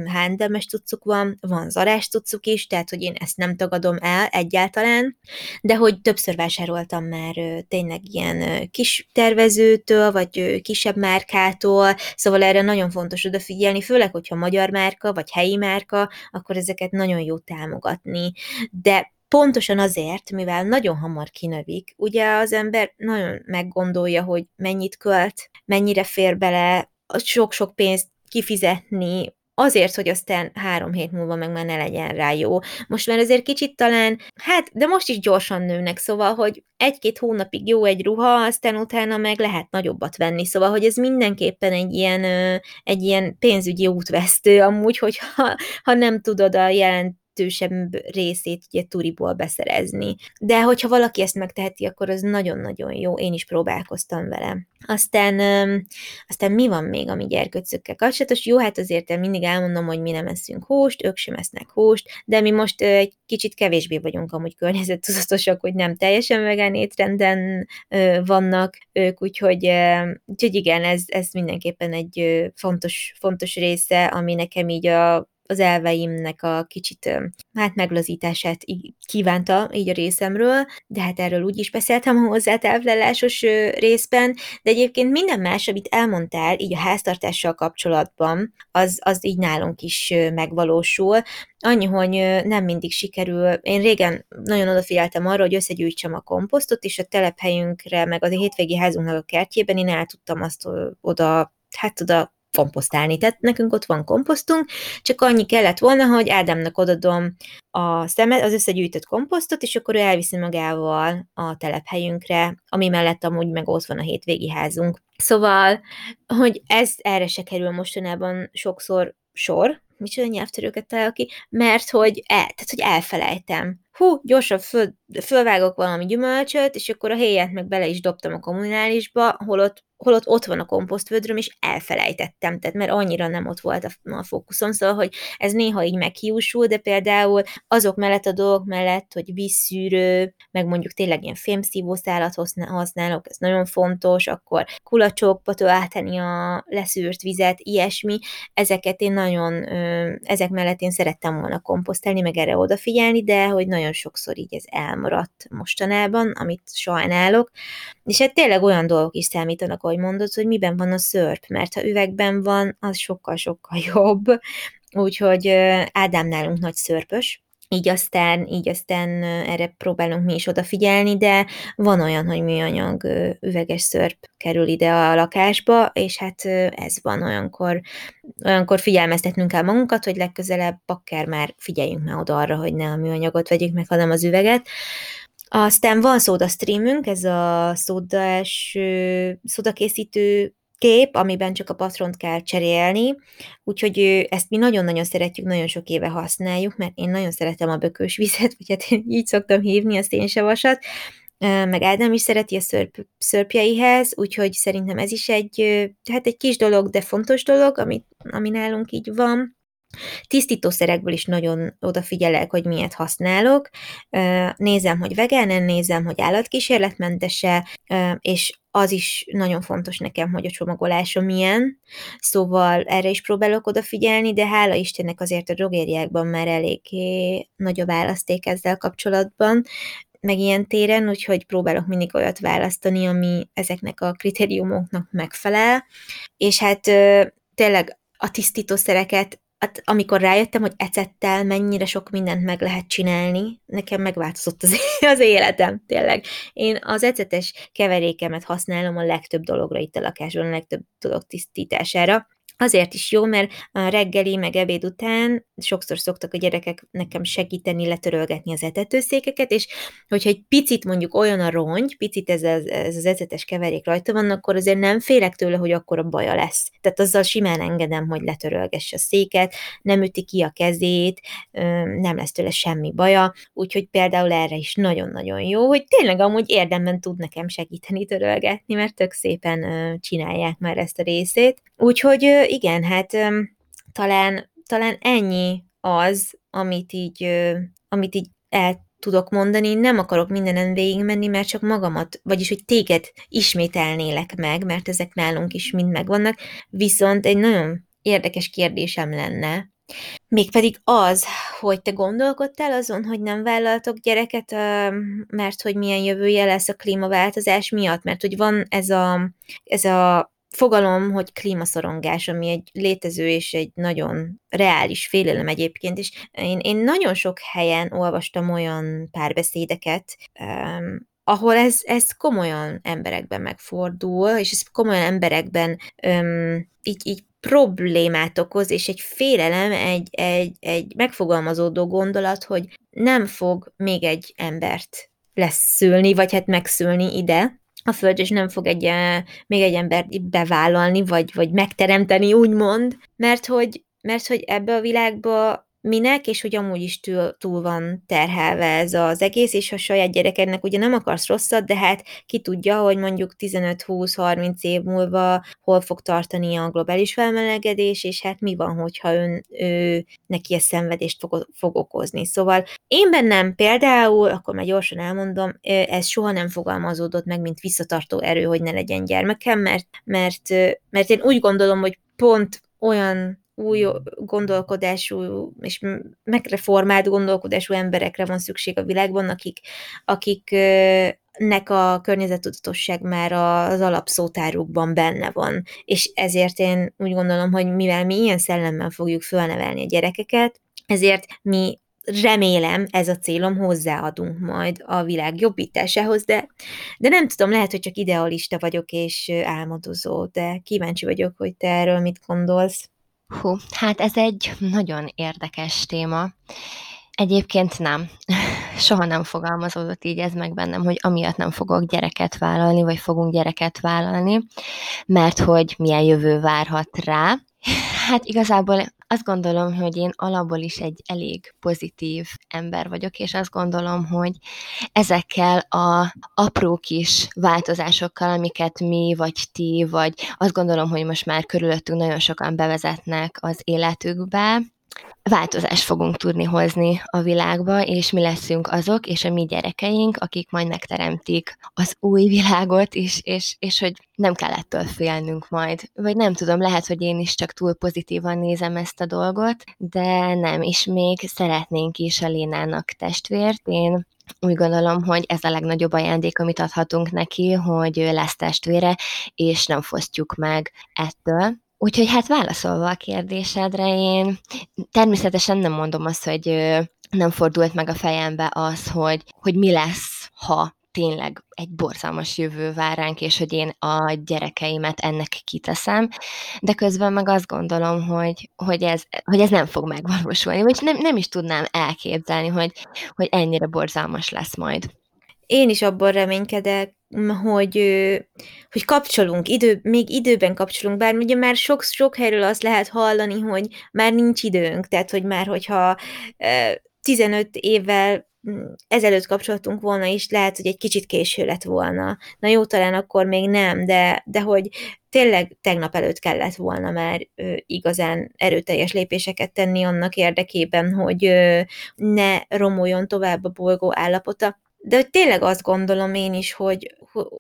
hándemes cuccuk van, van zarás cuccuk is, tehát hogy én ezt nem tagadom el egyáltalán, de hogy többször vásároltam már uh, tényleg ilyen uh, kis tervezőtől, vagy uh, kisebb márkától, szóval erre nagyon fontos odafigyelni, főleg, hogyha magyar márka, vagy helyi márka, akkor ezeket nagyon jó támogatni, de Pontosan azért, mivel nagyon hamar kinövik, ugye az ember nagyon meggondolja, hogy mennyit költ, mennyire fér bele sok-sok pénzt kifizetni, azért, hogy aztán három hét múlva meg már ne legyen rá jó. Most már azért kicsit talán, hát, de most is gyorsan nőnek, szóval, hogy egy-két hónapig jó egy ruha, aztán utána meg lehet nagyobbat venni, szóval, hogy ez mindenképpen egy ilyen, egy ilyen pénzügyi útvesztő amúgy, hogyha ha nem tudod a jelent jelentősebb részét ugye turiból beszerezni. De hogyha valaki ezt megteheti, akkor az nagyon-nagyon jó, én is próbálkoztam vele. Aztán, aztán mi van még, ami gyerkőcökkel kapcsolatos? Jó, hát azért én mindig elmondom, hogy mi nem eszünk húst, ők sem esznek húst, de mi most egy kicsit kevésbé vagyunk amúgy környezettudatosak, hogy nem teljesen vegán étrenden vannak ők, úgyhogy, úgyhogy igen, ez, ez mindenképpen egy fontos, fontos része, ami nekem így a az elveimnek a kicsit hát meglazítását kívánta így a részemről, de hát erről úgy is beszéltem a hozzátáplálásos részben, de egyébként minden más, amit elmondtál így a háztartással kapcsolatban, az, az így nálunk is megvalósul. Annyi, hogy nem mindig sikerül. Én régen nagyon odafigyeltem arra, hogy összegyűjtsem a komposztot, és a telephelyünkre, meg az a hétvégi házunknak a kertjében én el tudtam azt oda hát oda komposztálni. Tehát nekünk ott van komposztunk, csak annyi kellett volna, hogy Ádámnak odadom a szemet, az összegyűjtött komposztot, és akkor ő elviszi magával a telephelyünkre, ami mellett amúgy meg ott van a hétvégi házunk. Szóval, hogy ez erre se kerül mostanában sokszor sor, micsoda nyelvtörőket talál ki, mert hogy, el, tehát, hogy elfelejtem. Hú, gyorsan föl, fölvágok valami gyümölcsöt, és akkor a héját meg bele is dobtam a kommunálisba, holott holott ott van a komposztvödröm, és elfelejtettem, tehát mert annyira nem ott volt a, a fókuszom, szóval, hogy ez néha így meghiúsul, de például azok mellett a dolgok mellett, hogy vízszűrő, meg mondjuk tényleg ilyen fémszívószálat használok, ez nagyon fontos, akkor kulacsokba tölteni a leszűrt vizet, ilyesmi, ezeket én nagyon, ezek mellett én szerettem volna komposztálni, meg erre odafigyelni, de hogy nagyon sokszor így ez elmaradt mostanában, amit sajnálok, és hát tényleg olyan dolgok is számítanak, ahogy mondod, hogy miben van a szörp, mert ha üvegben van, az sokkal-sokkal [laughs] jobb. úgyhogy Ádám nálunk nagy szörpös, így aztán, így aztán erre próbálunk mi is odafigyelni, de van olyan, hogy műanyag üveges szörp kerül ide a lakásba, és hát ez van olyankor, olyankor figyelmeztetnünk kell magunkat, hogy legközelebb akár már figyeljünk már oda arra, hogy ne a műanyagot vegyük meg, hanem az üveget. Aztán van szóda streamünk, ez a szódás, szódakészítő kép, amiben csak a patront kell cserélni, úgyhogy ezt mi nagyon-nagyon szeretjük, nagyon sok éve használjuk, mert én nagyon szeretem a bökős vizet, vagy hát így szoktam hívni a szénsavasat, meg Ádám is szereti a szörp, szörpjeihez, úgyhogy szerintem ez is egy, hát egy kis dolog, de fontos dolog, ami, ami nálunk így van. Tisztítószerekből is nagyon odafigyelek, hogy miért használok. Nézem, hogy vegánen, nézem, hogy állatkísérletmentese, és az is nagyon fontos nekem, hogy a csomagolása milyen, szóval erre is próbálok odafigyelni, de hála Istennek azért a drogériákban már eléggé a választék ezzel kapcsolatban, meg ilyen téren, úgyhogy próbálok mindig olyat választani, ami ezeknek a kritériumoknak megfelel, és hát tényleg a tisztítószereket hát amikor rájöttem, hogy ecettel mennyire sok mindent meg lehet csinálni, nekem megváltozott az, [laughs] az életem, tényleg. Én az ecetes keverékemet használom a legtöbb dologra itt a lakásban, a legtöbb dolog tisztítására, Azért is jó, mert a reggeli, meg ebéd után sokszor szoktak a gyerekek nekem segíteni letörölgetni az etetőszékeket, és hogyha egy picit mondjuk olyan a rongy, picit ez az, ez az ecetes keverék rajta van, akkor azért nem félek tőle, hogy akkor a baja lesz. Tehát azzal simán engedem, hogy letörölgesse a széket, nem üti ki a kezét, nem lesz tőle semmi baja, úgyhogy például erre is nagyon-nagyon jó, hogy tényleg amúgy érdemben tud nekem segíteni törölgetni, mert tök szépen csinálják már ezt a részét. Úgyhogy igen, hát talán, talán ennyi az, amit így, amit így el tudok mondani, nem akarok mindenen végigmenni, mert csak magamat, vagyis hogy téged ismételnélek meg, mert ezek nálunk is mind megvannak, viszont egy nagyon érdekes kérdésem lenne, mégpedig az, hogy te gondolkodtál azon, hogy nem vállaltok gyereket, mert hogy milyen jövője lesz a klímaváltozás miatt, mert hogy van ez a, ez a fogalom, hogy klímaszorongás, ami egy létező és egy nagyon reális félelem egyébként, és én, én nagyon sok helyen olvastam olyan párbeszédeket, um, ahol ez, ez komolyan emberekben megfordul, és ez komolyan emberekben um, így, így problémát okoz, és egy félelem, egy, egy, egy megfogalmazódó gondolat, hogy nem fog még egy embert lesz szülni, vagy hát megszülni ide, a föld, és nem fog egy, még egy ember bevállalni, vagy, vagy megteremteni, úgymond, mert hogy, mert hogy ebbe a világba minek, és hogy amúgy is túl, túl van terhelve ez az egész, és a saját gyerekednek ugye nem akarsz rosszat, de hát ki tudja, hogy mondjuk 15-20-30 év múlva hol fog tartani a globális felmelegedés, és hát mi van, hogyha ön, ő, neki ezt szenvedést fog, fog okozni. Szóval én bennem például, akkor már gyorsan elmondom, ez soha nem fogalmazódott meg, mint visszatartó erő, hogy ne legyen gyermekem, mert, mert, mert én úgy gondolom, hogy pont olyan új gondolkodású és megreformált gondolkodású emberekre van szükség a világban, akik, akiknek a környezettudatosság már az alapszótárukban benne van. És ezért én úgy gondolom, hogy mivel mi ilyen szellemmel fogjuk fölnevelni a gyerekeket, ezért mi remélem, ez a célom, hozzáadunk majd a világ jobbításához, de, de nem tudom, lehet, hogy csak idealista vagyok és álmodozó, de kíváncsi vagyok, hogy te erről mit gondolsz. Hú, hát ez egy nagyon érdekes téma. Egyébként nem. [laughs] Soha nem fogalmazódott így ez meg bennem, hogy amiatt nem fogok gyereket vállalni, vagy fogunk gyereket vállalni, mert hogy milyen jövő várhat rá. Hát igazából azt gondolom, hogy én alapból is egy elég pozitív ember vagyok, és azt gondolom, hogy ezekkel a apró kis változásokkal, amiket mi, vagy ti, vagy azt gondolom, hogy most már körülöttünk nagyon sokan bevezetnek az életükbe, változást fogunk tudni hozni a világba, és mi leszünk azok, és a mi gyerekeink, akik majd megteremtik az új világot, és, és, és hogy nem kell ettől félnünk majd. Vagy nem tudom, lehet, hogy én is csak túl pozitívan nézem ezt a dolgot, de nem, és még szeretnénk is a Lénának testvért. Én úgy gondolom, hogy ez a legnagyobb ajándék, amit adhatunk neki, hogy lesz testvére, és nem fosztjuk meg ettől Úgyhogy hát válaszolva a kérdésedre, én természetesen nem mondom azt, hogy nem fordult meg a fejembe az, hogy, hogy mi lesz, ha tényleg egy borzalmas jövő vár ránk, és hogy én a gyerekeimet ennek kiteszem, de közben meg azt gondolom, hogy, hogy, ez, hogy ez nem fog megvalósulni, vagy nem, nem is tudnám elképzelni, hogy, hogy ennyire borzalmas lesz majd. Én is abban reménykedek, hogy, hogy kapcsolunk, idő, még időben kapcsolunk, bár ugye már sok, sok helyről azt lehet hallani, hogy már nincs időnk, tehát hogy már hogyha 15 évvel mm, ezelőtt kapcsolatunk volna is, lehet, hogy egy kicsit késő lett volna. Na jó, talán akkor még nem, de, de hogy tényleg tegnap előtt kellett volna már ö, igazán erőteljes lépéseket tenni annak érdekében, hogy ö, ne romoljon tovább a bolygó állapota. De hogy tényleg azt gondolom én is, hogy,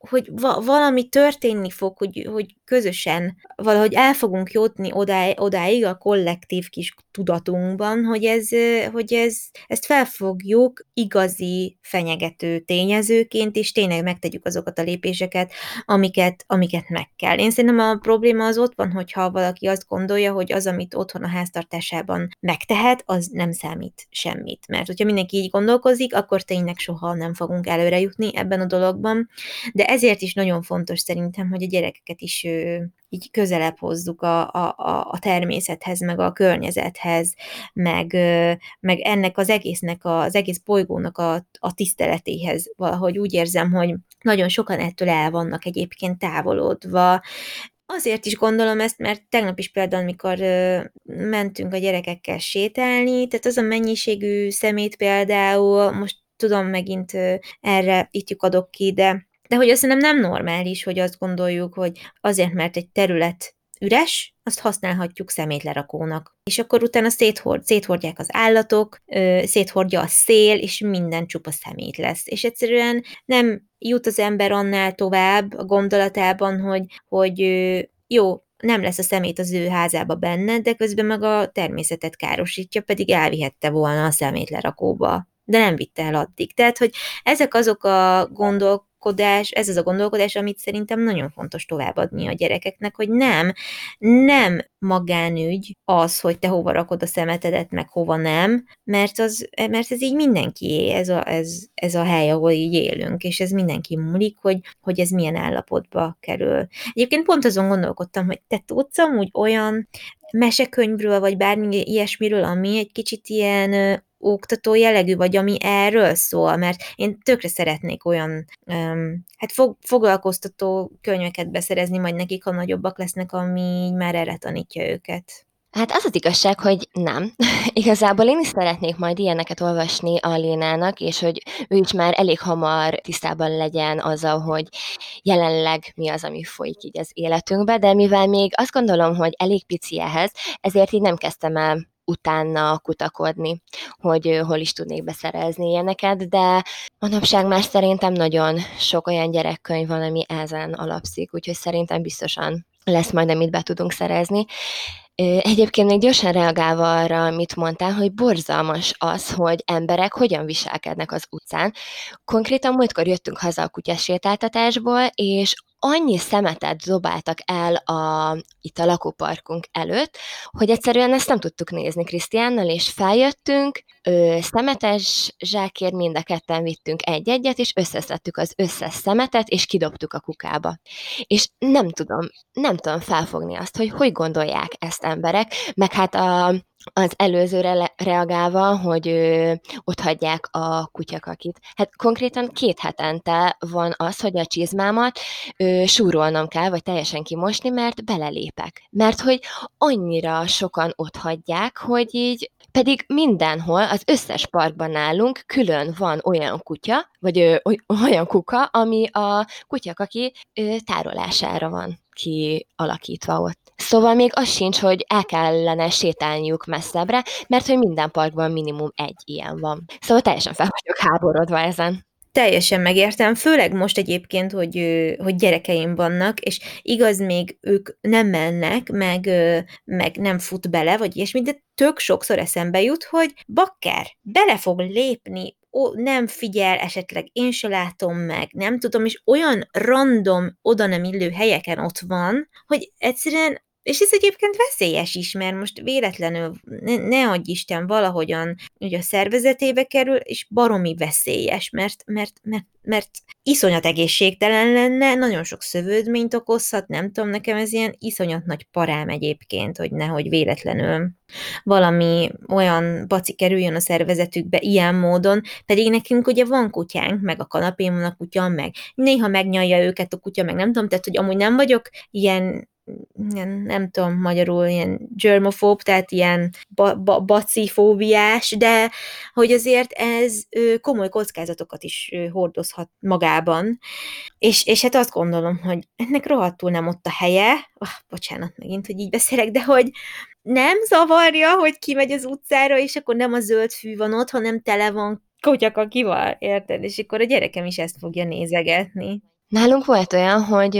hogy valami történni fog, hogy, hogy közösen valahogy el fogunk jutni odáig, odáig a kollektív kis tudatunkban, hogy, ez, hogy ez, ezt felfogjuk igazi fenyegető tényezőként, és tényleg megtegyük azokat a lépéseket, amiket, amiket meg kell. Én szerintem a probléma az ott van, hogyha valaki azt gondolja, hogy az, amit otthon a háztartásában megtehet, az nem számít semmit. Mert hogyha mindenki így gondolkozik, akkor tényleg soha nem fogunk előre jutni ebben a dologban. De ezért is nagyon fontos szerintem, hogy a gyerekeket is így közelebb hozzuk a, a, a természethez, meg a környezethez, meg, meg ennek az egésznek, az egész bolygónak a, a tiszteletéhez. Valahogy úgy érzem, hogy nagyon sokan ettől el vannak egyébként távolodva, Azért is gondolom ezt, mert tegnap is például, amikor mentünk a gyerekekkel sétálni, tehát az a mennyiségű szemét például, most tudom megint erre itt adok ki, de de hogy azt nem normális, hogy azt gondoljuk, hogy azért, mert egy terület üres, azt használhatjuk szemétlerakónak. És akkor utána széthord, széthordják az állatok, széthordja a szél, és minden csupa szemét lesz. És egyszerűen nem jut az ember annál tovább a gondolatában, hogy, hogy jó, nem lesz a szemét az ő házába benne, de közben meg a természetet károsítja, pedig elvihette volna a szemétlerakóba de nem vitte el addig. Tehát, hogy ezek azok a gondok, gondolkodás, ez az a gondolkodás, amit szerintem nagyon fontos továbbadni a gyerekeknek, hogy nem, nem magánügy az, hogy te hova rakod a szemetedet, meg hova nem, mert, az, mert ez így mindenkié, ez a, ez, ez a hely, ahol így élünk, és ez mindenki múlik, hogy, hogy ez milyen állapotba kerül. Egyébként pont azon gondolkodtam, hogy te tudsz amúgy olyan mesekönyvről, vagy bármi ilyesmiről, ami egy kicsit ilyen oktató jellegű, vagy ami erről szól, mert én tökre szeretnék olyan um, hát fog, foglalkoztató könyveket beszerezni majd nekik, ha nagyobbak lesznek, ami már erre tanítja őket. Hát az az igazság, hogy nem. [laughs] Igazából én is szeretnék majd ilyeneket olvasni a Lénának, és hogy ő is már elég hamar tisztában legyen azzal, hogy jelenleg mi az, ami folyik így az életünkbe, de mivel még azt gondolom, hogy elég pici ehhez, ezért így nem kezdtem el utána kutakodni, hogy hol is tudnék beszerezni ilyeneket, de manapság már szerintem nagyon sok olyan gyerekkönyv van, ami ezen alapszik, úgyhogy szerintem biztosan lesz majd, amit be tudunk szerezni. Egyébként még gyorsan reagálva arra, amit mondtál, hogy borzalmas az, hogy emberek hogyan viselkednek az utcán. Konkrétan múltkor jöttünk haza a kutyasétáltatásból, és annyi szemetet dobáltak el a, itt a lakóparkunk előtt, hogy egyszerűen ezt nem tudtuk nézni Krisztiánnal, és feljöttünk, ö, szemetes zsákért mind a ketten vittünk egy-egyet, és összeszedtük az összes szemetet, és kidobtuk a kukába. És nem tudom, nem tudom felfogni azt, hogy hogy gondolják ezt emberek, meg hát a, az előzőre le- reagálva, hogy ö, ott hagyják a kutyakakit. Hát konkrétan két hetente van az, hogy a csizmámat ö, súrolnom kell, vagy teljesen kimosni, mert belelépek. Mert hogy annyira sokan ott hagyják, hogy így pedig mindenhol, az összes parkban nálunk külön van olyan kutya, vagy ö, olyan kuka, ami a kutyakaki ö, tárolására van kialakítva ott. Szóval még az sincs, hogy el kellene sétálniuk messzebbre, mert hogy minden parkban minimum egy ilyen van. Szóval teljesen fel vagyok háborodva ezen. Teljesen megértem, főleg most egyébként, hogy, hogy gyerekeim vannak, és igaz, még ők nem mennek, meg, meg nem fut bele, vagy ilyesmi, de tök sokszor eszembe jut, hogy bakker, bele fog lépni ó, nem figyel, esetleg én se látom meg, nem tudom, és olyan random, oda nem illő helyeken ott van, hogy egyszerűen És ez egyébként veszélyes is, mert most véletlenül, ne, ne adj Isten, valahogyan ugye a szervezetébe kerül, és baromi veszélyes, mert, mert, mert, mert iszonyat egészségtelen lenne, nagyon sok szövődményt okozhat, nem tudom, nekem ez ilyen iszonyat nagy parám egyébként, hogy nehogy véletlenül valami olyan baci kerüljön a szervezetükbe ilyen módon, pedig nekünk ugye van kutyánk, meg a kanapén van a kutya, meg néha megnyalja őket a kutya, meg nem tudom, tehát hogy amúgy nem vagyok ilyen ilyen, nem tudom magyarul, ilyen germofób, tehát ilyen ba- ba- bacifóbiás, de hogy azért ez komoly kockázatokat is hordozhat magában. És, és hát azt gondolom, hogy ennek rohadtul nem ott a helye, oh, bocsánat megint, hogy így beszélek, de hogy nem zavarja, hogy kimegy az utcára, és akkor nem a zöld fű van ott, hanem tele van kotyakakival, érted? És akkor a gyerekem is ezt fogja nézegetni. Nálunk volt olyan, hogy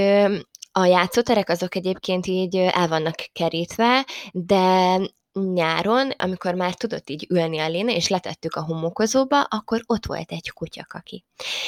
a játszóterek azok egyébként így el vannak kerítve, de nyáron, amikor már tudott így ülni a léne, és letettük a homokozóba, akkor ott volt egy kutyakaki.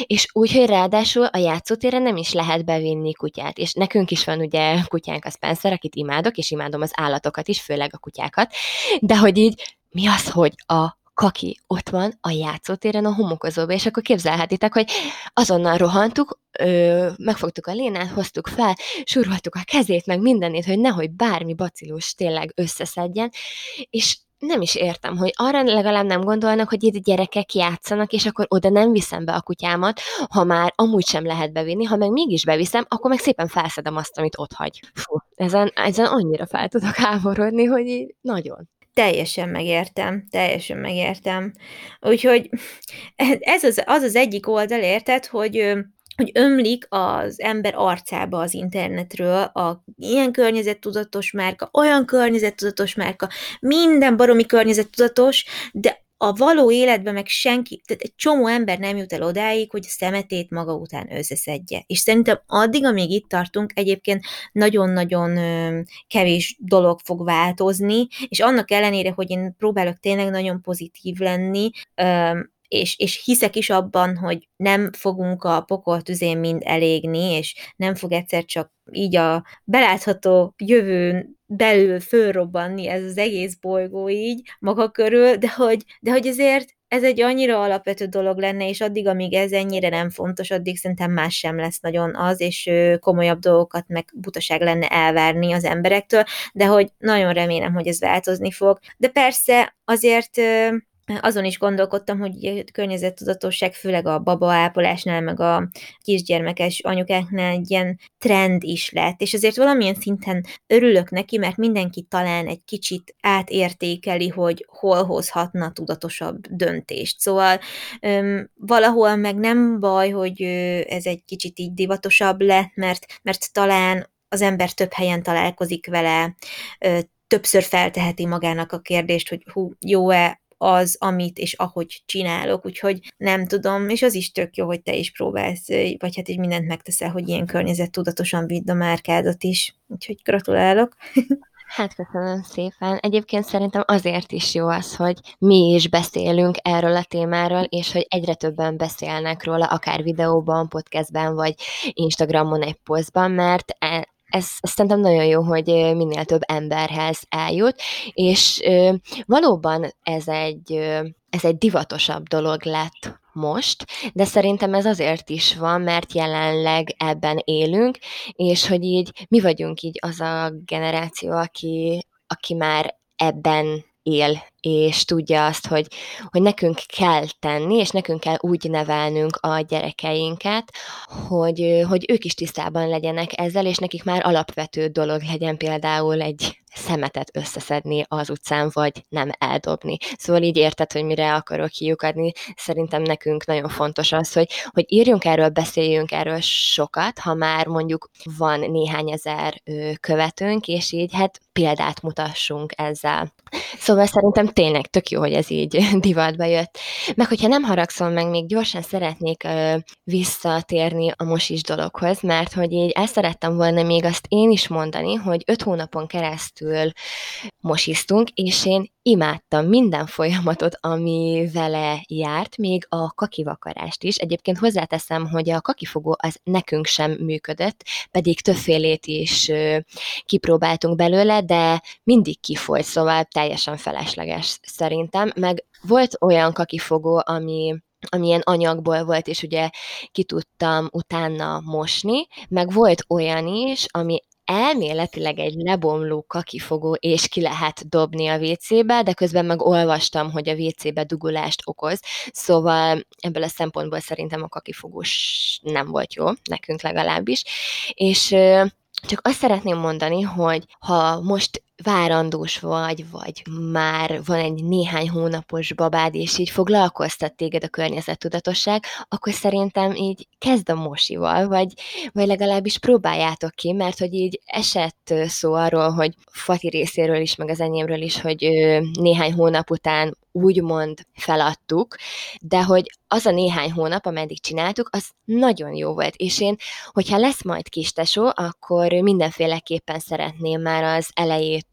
És úgy, hogy ráadásul a játszótérre nem is lehet bevinni kutyát. És nekünk is van ugye kutyánk a Spencer, akit imádok, és imádom az állatokat is, főleg a kutyákat, de hogy így mi az, hogy a kaki ott van a játszótéren a homokozóba, és akkor képzelhetitek, hogy azonnal rohantuk, ö, megfogtuk a lénát, hoztuk fel, suroltuk a kezét, meg mindenét, hogy nehogy bármi bacillus tényleg összeszedjen, és nem is értem, hogy arra legalább nem gondolnak, hogy itt gyerekek játszanak, és akkor oda nem viszem be a kutyámat, ha már amúgy sem lehet bevinni, ha meg mégis beviszem, akkor meg szépen felszedem azt, amit ott hagy. Fú, ezen, ezen annyira fel tudok [laughs] háborodni, hogy így nagyon. Teljesen megértem, teljesen megértem. Úgyhogy [laughs] ez az az, az egyik oldal, érted, hogy hogy ömlik az ember arcába az internetről a ilyen környezettudatos márka, olyan környezettudatos márka, minden baromi környezettudatos, de a való életben meg senki, tehát egy csomó ember nem jut el odáig, hogy a szemetét maga után összeszedje. És szerintem addig, amíg itt tartunk, egyébként nagyon-nagyon kevés dolog fog változni, és annak ellenére, hogy én próbálok tényleg nagyon pozitív lenni, és, és hiszek is abban, hogy nem fogunk a pokol tüzén mind elégni, és nem fog egyszer csak így a belátható jövőn belül fölrobbanni ez az egész bolygó így maga körül, de hogy, de hogy ezért ez egy annyira alapvető dolog lenne, és addig, amíg ez ennyire nem fontos, addig szerintem más sem lesz nagyon az, és komolyabb dolgokat meg butaság lenne elvárni az emberektől, de hogy nagyon remélem, hogy ez változni fog. De persze azért azon is gondolkodtam, hogy környezettudatosság, főleg a baba ápolásnál, meg a kisgyermekes anyukáknál egy ilyen trend is lett, és azért valamilyen szinten örülök neki, mert mindenki talán egy kicsit átértékeli, hogy hol hozhatna tudatosabb döntést. Szóval öm, valahol meg nem baj, hogy ez egy kicsit így divatosabb lett, mert, mert talán az ember több helyen találkozik vele, többször felteheti magának a kérdést, hogy hú, jó-e az, amit és ahogy csinálok, úgyhogy nem tudom, és az is tök jó, hogy te is próbálsz, vagy hát így mindent megteszel, hogy ilyen környezet tudatosan vidd a márkádat is, úgyhogy gratulálok. [laughs] Hát köszönöm szépen. Egyébként szerintem azért is jó az, hogy mi is beszélünk erről a témáról, és hogy egyre többen beszélnek róla, akár videóban, podcastben, vagy Instagramon egy posztban, mert e, ez, ez szerintem nagyon jó, hogy minél több emberhez eljut, és valóban ez egy, ez egy divatosabb dolog lett most, de szerintem ez azért is van, mert jelenleg ebben élünk, és hogy így mi vagyunk így az a generáció, aki, aki már ebben él, és tudja azt, hogy, hogy nekünk kell tenni, és nekünk kell úgy nevelnünk a gyerekeinket, hogy, hogy ők is tisztában legyenek ezzel, és nekik már alapvető dolog legyen például egy szemetet összeszedni az utcán, vagy nem eldobni. Szóval így érted, hogy mire akarok kiukadni. Szerintem nekünk nagyon fontos az, hogy, hogy írjunk erről, beszéljünk erről sokat, ha már mondjuk van néhány ezer követőnk, és így hát példát mutassunk ezzel. Szóval szerintem tényleg tök jó, hogy ez így [laughs] divatba jött. Meg hogyha nem haragszom meg, még gyorsan szeretnék ö, visszatérni a mosis dologhoz, mert hogy így el szerettem volna még azt én is mondani, hogy öt hónapon keresztül mosiztunk, és én imádtam minden folyamatot, ami vele járt, még a kakivakarást is. Egyébként hozzáteszem, hogy a kakifogó az nekünk sem működött, pedig többfélét is kipróbáltunk belőle, de mindig kifolyt, szóval teljesen felesleges szerintem. Meg volt olyan kakifogó, ami amilyen anyagból volt, és ugye ki tudtam utána mosni, meg volt olyan is, ami elméletileg egy lebomló kakifogó, és ki lehet dobni a WC-be, de közben meg olvastam, hogy a WC-be dugulást okoz, szóval ebből a szempontból szerintem a kakifogós nem volt jó, nekünk legalábbis, és csak azt szeretném mondani, hogy ha most várandós vagy, vagy már van egy néhány hónapos babád, és így foglalkoztat téged a környezettudatosság, akkor szerintem így kezd a mosival, vagy, vagy legalábbis próbáljátok ki, mert hogy így esett szó arról, hogy Fati részéről is, meg az enyémről is, hogy néhány hónap után úgymond feladtuk, de hogy az a néhány hónap, ameddig csináltuk, az nagyon jó volt, és én, hogyha lesz majd kis akkor mindenféleképpen szeretném már az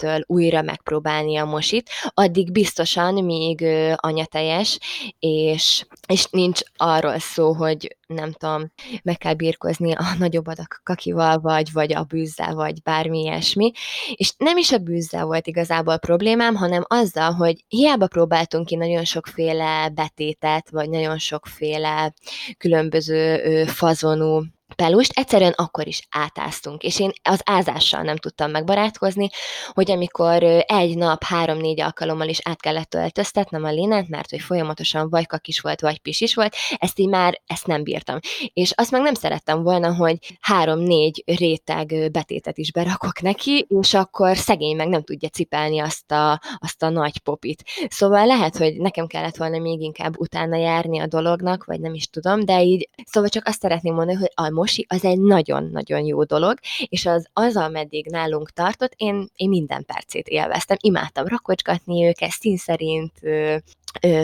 elejétől újra megpróbálni a mosit, addig biztosan még anyatejes, és, és nincs arról szó, hogy nem tudom, meg kell birkozni a [laughs] nagyobb adag kakival, vagy, vagy a bűzzel, vagy bármi ilyesmi. És nem is a bűzzel volt igazából problémám, hanem azzal, hogy hiába próbáltunk ki nagyon sokféle betétet, vagy nagyon sokféle különböző fazonú pelust, egyszerűen akkor is átáztunk, és én az ázással nem tudtam megbarátkozni, hogy amikor egy nap három-négy alkalommal is át kellett töltöztetnem a lénet, mert hogy folyamatosan vagy is volt, vagy pis is volt, ezt így már, ezt nem bírtam. És azt meg nem szerettem volna, hogy három-négy réteg betétet is berakok neki, és akkor szegény meg nem tudja cipelni azt a, azt a nagy popit. Szóval lehet, hogy nekem kellett volna még inkább utána járni a dolognak, vagy nem is tudom, de így, szóval csak azt szeretném mondani, hogy mosi az egy nagyon-nagyon jó dolog, és az, az ameddig nálunk tartott, én, én minden percét élveztem. Imádtam rakocsgatni őket, szín szerint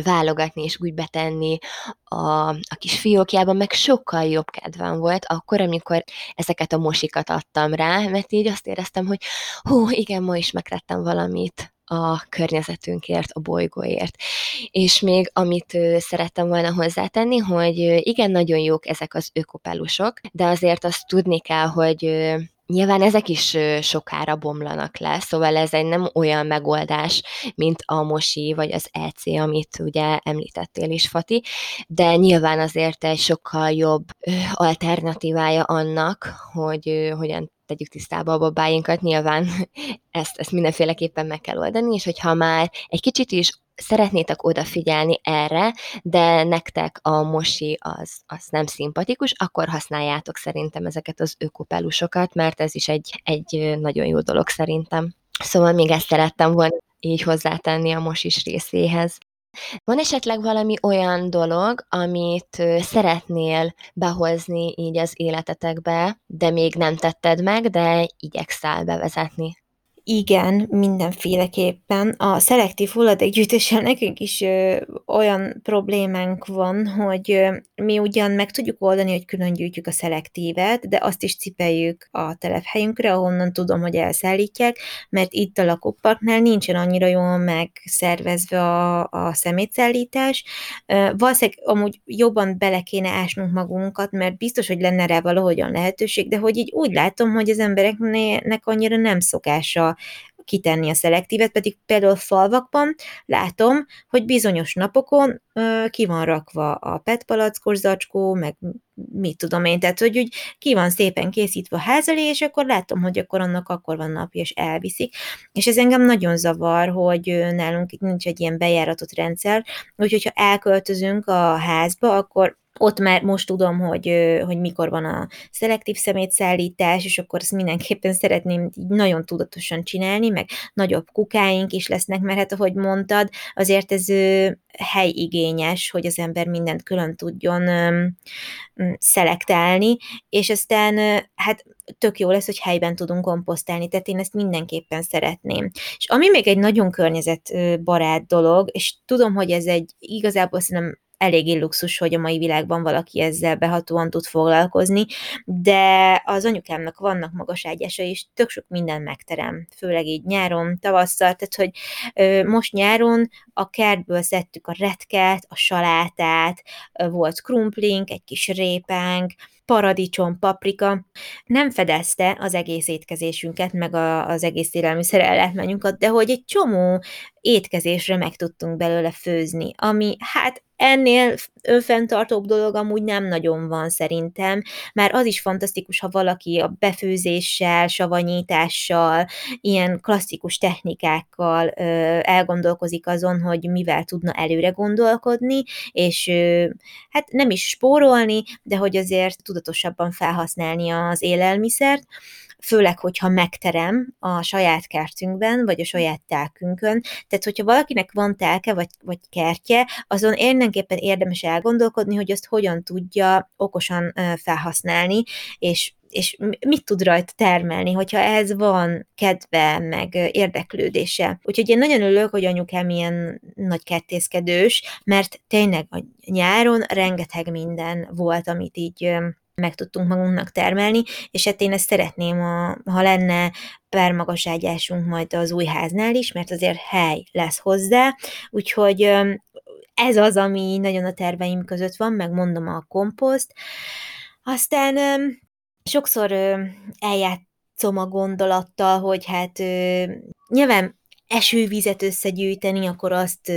válogatni és úgy betenni a, a kis fiókjában, meg sokkal jobb kedvem volt akkor, amikor ezeket a mosikat adtam rá, mert így azt éreztem, hogy hú, igen, ma is megrettem valamit, a környezetünkért, a bolygóért. És még amit szerettem volna hozzátenni, hogy igen, nagyon jók ezek az ökopálusok, de azért azt tudni kell, hogy Nyilván ezek is sokára bomlanak le, szóval ez egy nem olyan megoldás, mint a mosi vagy az EC, amit ugye említettél is, Fati, de nyilván azért egy sokkal jobb alternatívája annak, hogy hogyan tegyük tisztába a babáinkat, nyilván [laughs] ezt, ezt mindenféleképpen meg kell oldani, és hogyha már egy kicsit is szeretnétek odafigyelni erre, de nektek a mosi az, az nem szimpatikus, akkor használjátok szerintem ezeket az ökopelusokat, mert ez is egy, egy nagyon jó dolog szerintem. Szóval még ezt szerettem volna így hozzátenni a mosis részéhez. Van esetleg valami olyan dolog, amit szeretnél behozni így az életetekbe, de még nem tetted meg, de igyekszel bevezetni? Igen, mindenféleképpen. A szelektív hulladékgyűjtéssel nekünk is ö, olyan problémánk van, hogy ö, mi ugyan meg tudjuk oldani, hogy külön gyűjtjük a szelektívet, de azt is cipeljük a telephelyünkre, ahonnan tudom, hogy elszállítják, mert itt a lakóparknál nincsen annyira jól megszervezve a, a szemétszállítás. Ö, valószínűleg amúgy jobban bele kéne ásnunk magunkat, mert biztos, hogy lenne rá valahogyan lehetőség, de hogy így úgy látom, hogy az embereknek annyira nem szokása kitenni a szelektívet, pedig például falvakban látom, hogy bizonyos napokon ö, ki van rakva a PET palackos zacskó, meg mit tudom én, tehát hogy úgy ki van szépen készítve a ház elé, és akkor látom, hogy akkor annak akkor van napja, és elviszik. És ez engem nagyon zavar, hogy nálunk nincs egy ilyen bejáratott rendszer, úgyhogy ha elköltözünk a házba, akkor ott már most tudom, hogy, hogy mikor van a szelektív szemétszállítás, és akkor ezt mindenképpen szeretném így nagyon tudatosan csinálni, meg nagyobb kukáink is lesznek, mert hát ahogy mondtad, azért ez helyigényes, hogy az ember mindent külön tudjon szelektálni, és aztán hát tök jó lesz, hogy helyben tudunk komposztálni, tehát én ezt mindenképpen szeretném. És ami még egy nagyon környezetbarát dolog, és tudom, hogy ez egy igazából szerintem eléggé luxus, hogy a mai világban valaki ezzel behatóan tud foglalkozni, de az anyukámnak vannak magas ágyása, és tök sok minden megterem, főleg így nyáron, tavasszal, tehát hogy ö, most nyáron a kertből szedtük a retket, a salátát, volt krumplink, egy kis répánk, paradicsom, paprika, nem fedezte az egész étkezésünket, meg a, az egész élelmiszer ellátmányunkat, de hogy egy csomó étkezésre meg tudtunk belőle főzni, ami hát ennél önfenntartóbb dolog amúgy nem nagyon van szerintem, már az is fantasztikus, ha valaki a befőzéssel, savanyítással, ilyen klasszikus technikákkal ö, elgondolkozik azon, hogy mivel tudna előre gondolkodni, és ö, hát nem is spórolni, de hogy azért tudatosabban felhasználni az élelmiszert, főleg, hogyha megterem a saját kertünkben, vagy a saját telkünkön. Tehát, hogyha valakinek van telke, vagy, vagy kertje, azon mindenképpen érdemes elgondolkodni, hogy azt hogyan tudja okosan felhasználni, és és mit tud rajta termelni, hogyha ez van kedve, meg érdeklődése. Úgyhogy én nagyon örülök, hogy anyukám ilyen nagy kertészkedős, mert tényleg a nyáron rengeteg minden volt, amit így meg tudtunk magunknak termelni, és hát én ezt szeretném, a, ha lenne permagaságyásunk majd az új háznál is, mert azért hely lesz hozzá, úgyhogy ez az, ami nagyon a terveim között van, meg mondom a komposzt. Aztán sokszor eljátszom a gondolattal, hogy hát nyilván esővizet összegyűjteni, akkor azt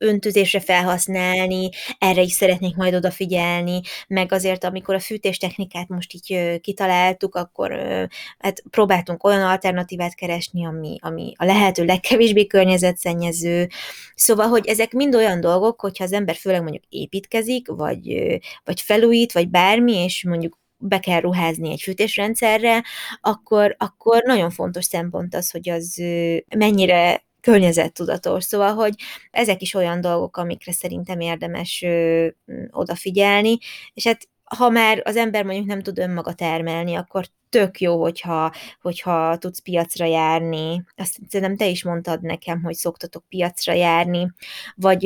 öntözésre felhasználni, erre is szeretnék majd odafigyelni, meg azért, amikor a fűtéstechnikát most így kitaláltuk, akkor hát próbáltunk olyan alternatívát keresni, ami, ami a lehető legkevésbé környezetszennyező. Szóval, hogy ezek mind olyan dolgok, hogyha az ember főleg mondjuk építkezik, vagy, vagy felújít, vagy bármi, és mondjuk be kell ruházni egy fűtésrendszerre, akkor, akkor nagyon fontos szempont az, hogy az mennyire környezettudatos. Szóval, hogy ezek is olyan dolgok, amikre szerintem érdemes ö, odafigyelni, és hát ha már az ember mondjuk nem tud önmaga termelni, akkor tök jó, hogyha, hogyha tudsz piacra járni. Azt szerintem te is mondtad nekem, hogy szoktatok piacra járni, vagy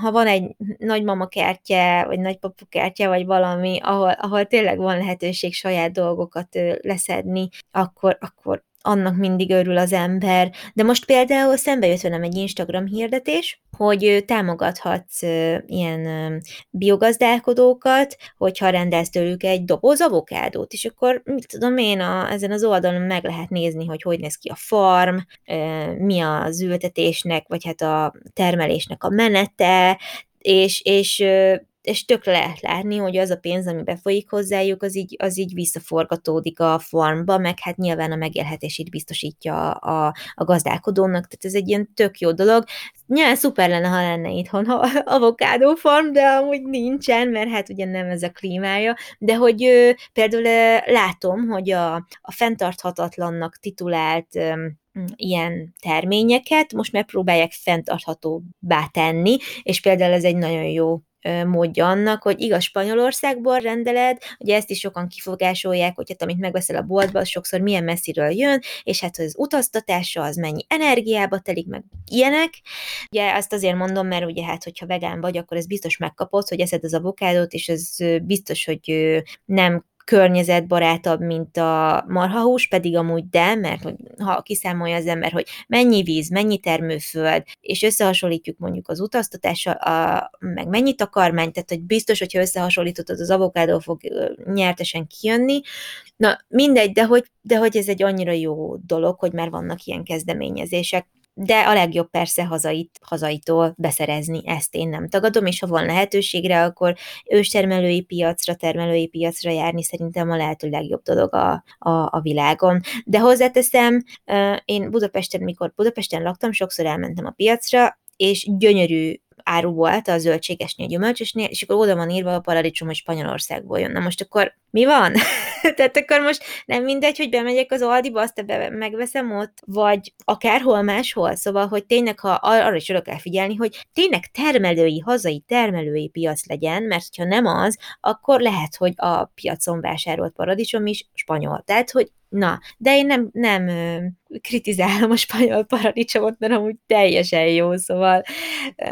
ha van egy nagymama kertje, vagy nagypapu kertje, vagy valami, ahol, ahol tényleg van lehetőség saját dolgokat leszedni, akkor, akkor annak mindig örül az ember. De most például szembe jött velem egy Instagram hirdetés, hogy támogathatsz ilyen biogazdálkodókat, hogyha rendelsz tőlük egy doboz avokádót, és akkor mit tudom én, a, ezen az oldalon meg lehet nézni, hogy hogy néz ki a farm, mi az ültetésnek, vagy hát a termelésnek a menete, és, és és tök lehet látni, hogy az a pénz, ami befolyik hozzájuk, az így, az így visszaforgatódik a farmba, meg hát nyilván a megélhetését biztosítja a, a gazdálkodónak, tehát ez egy ilyen tök jó dolog. Nyilván szuper lenne, ha lenne itthon [laughs] avokádó farm, de amúgy nincsen, mert hát ugye nem ez a klímája, de hogy ö, például látom, hogy a, a fenntarthatatlannak titulált ilyen terményeket most megpróbálják fenntarthatóbbá tenni, és például ez egy nagyon jó módja annak, hogy igaz Spanyolországból rendeled, ugye ezt is sokan kifogásolják, hogy hát amit megveszel a boltban, az sokszor milyen messziről jön, és hát az utaztatása az mennyi energiába telik, meg ilyenek. Ugye azt azért mondom, mert ugye hát, hogyha vegán vagy, akkor ez biztos megkapod, hogy eszed az avokádót, és ez biztos, hogy nem környezetbarátabb, mint a marhahús, pedig amúgy de, mert ha kiszámolja az ember, hogy mennyi víz, mennyi termőföld, és összehasonlítjuk mondjuk az utaztatással, a, meg mennyi takarmány, tehát hogy biztos, hogyha összehasonlítod, az avokádó fog nyertesen kijönni. Na mindegy, de hogy, de hogy ez egy annyira jó dolog, hogy már vannak ilyen kezdeményezések, de a legjobb persze hazait, hazaitól beszerezni, ezt én nem tagadom, és ha van lehetőségre, akkor őstermelői piacra, termelői piacra járni szerintem a lehető legjobb dolog a, a, a világon. De hozzáteszem, én Budapesten, mikor Budapesten laktam, sokszor elmentem a piacra, és gyönyörű áru volt a zöldségesnél, gyümölcsösnél, és akkor oda van írva a paradicsom, hogy Spanyolországból jön. Na most akkor mi van? [laughs] Tehát akkor most nem mindegy, hogy bemegyek az Aldiba, azt be megveszem ott, vagy akárhol máshol. Szóval, hogy tényleg, ha arra is oda kell figyelni, hogy tényleg termelői, hazai termelői piac legyen, mert ha nem az, akkor lehet, hogy a piacon vásárolt paradicsom is spanyol. Tehát, hogy Na, de én nem, nem kritizálom a spanyol paradicsomot, mert amúgy teljesen jó, szóval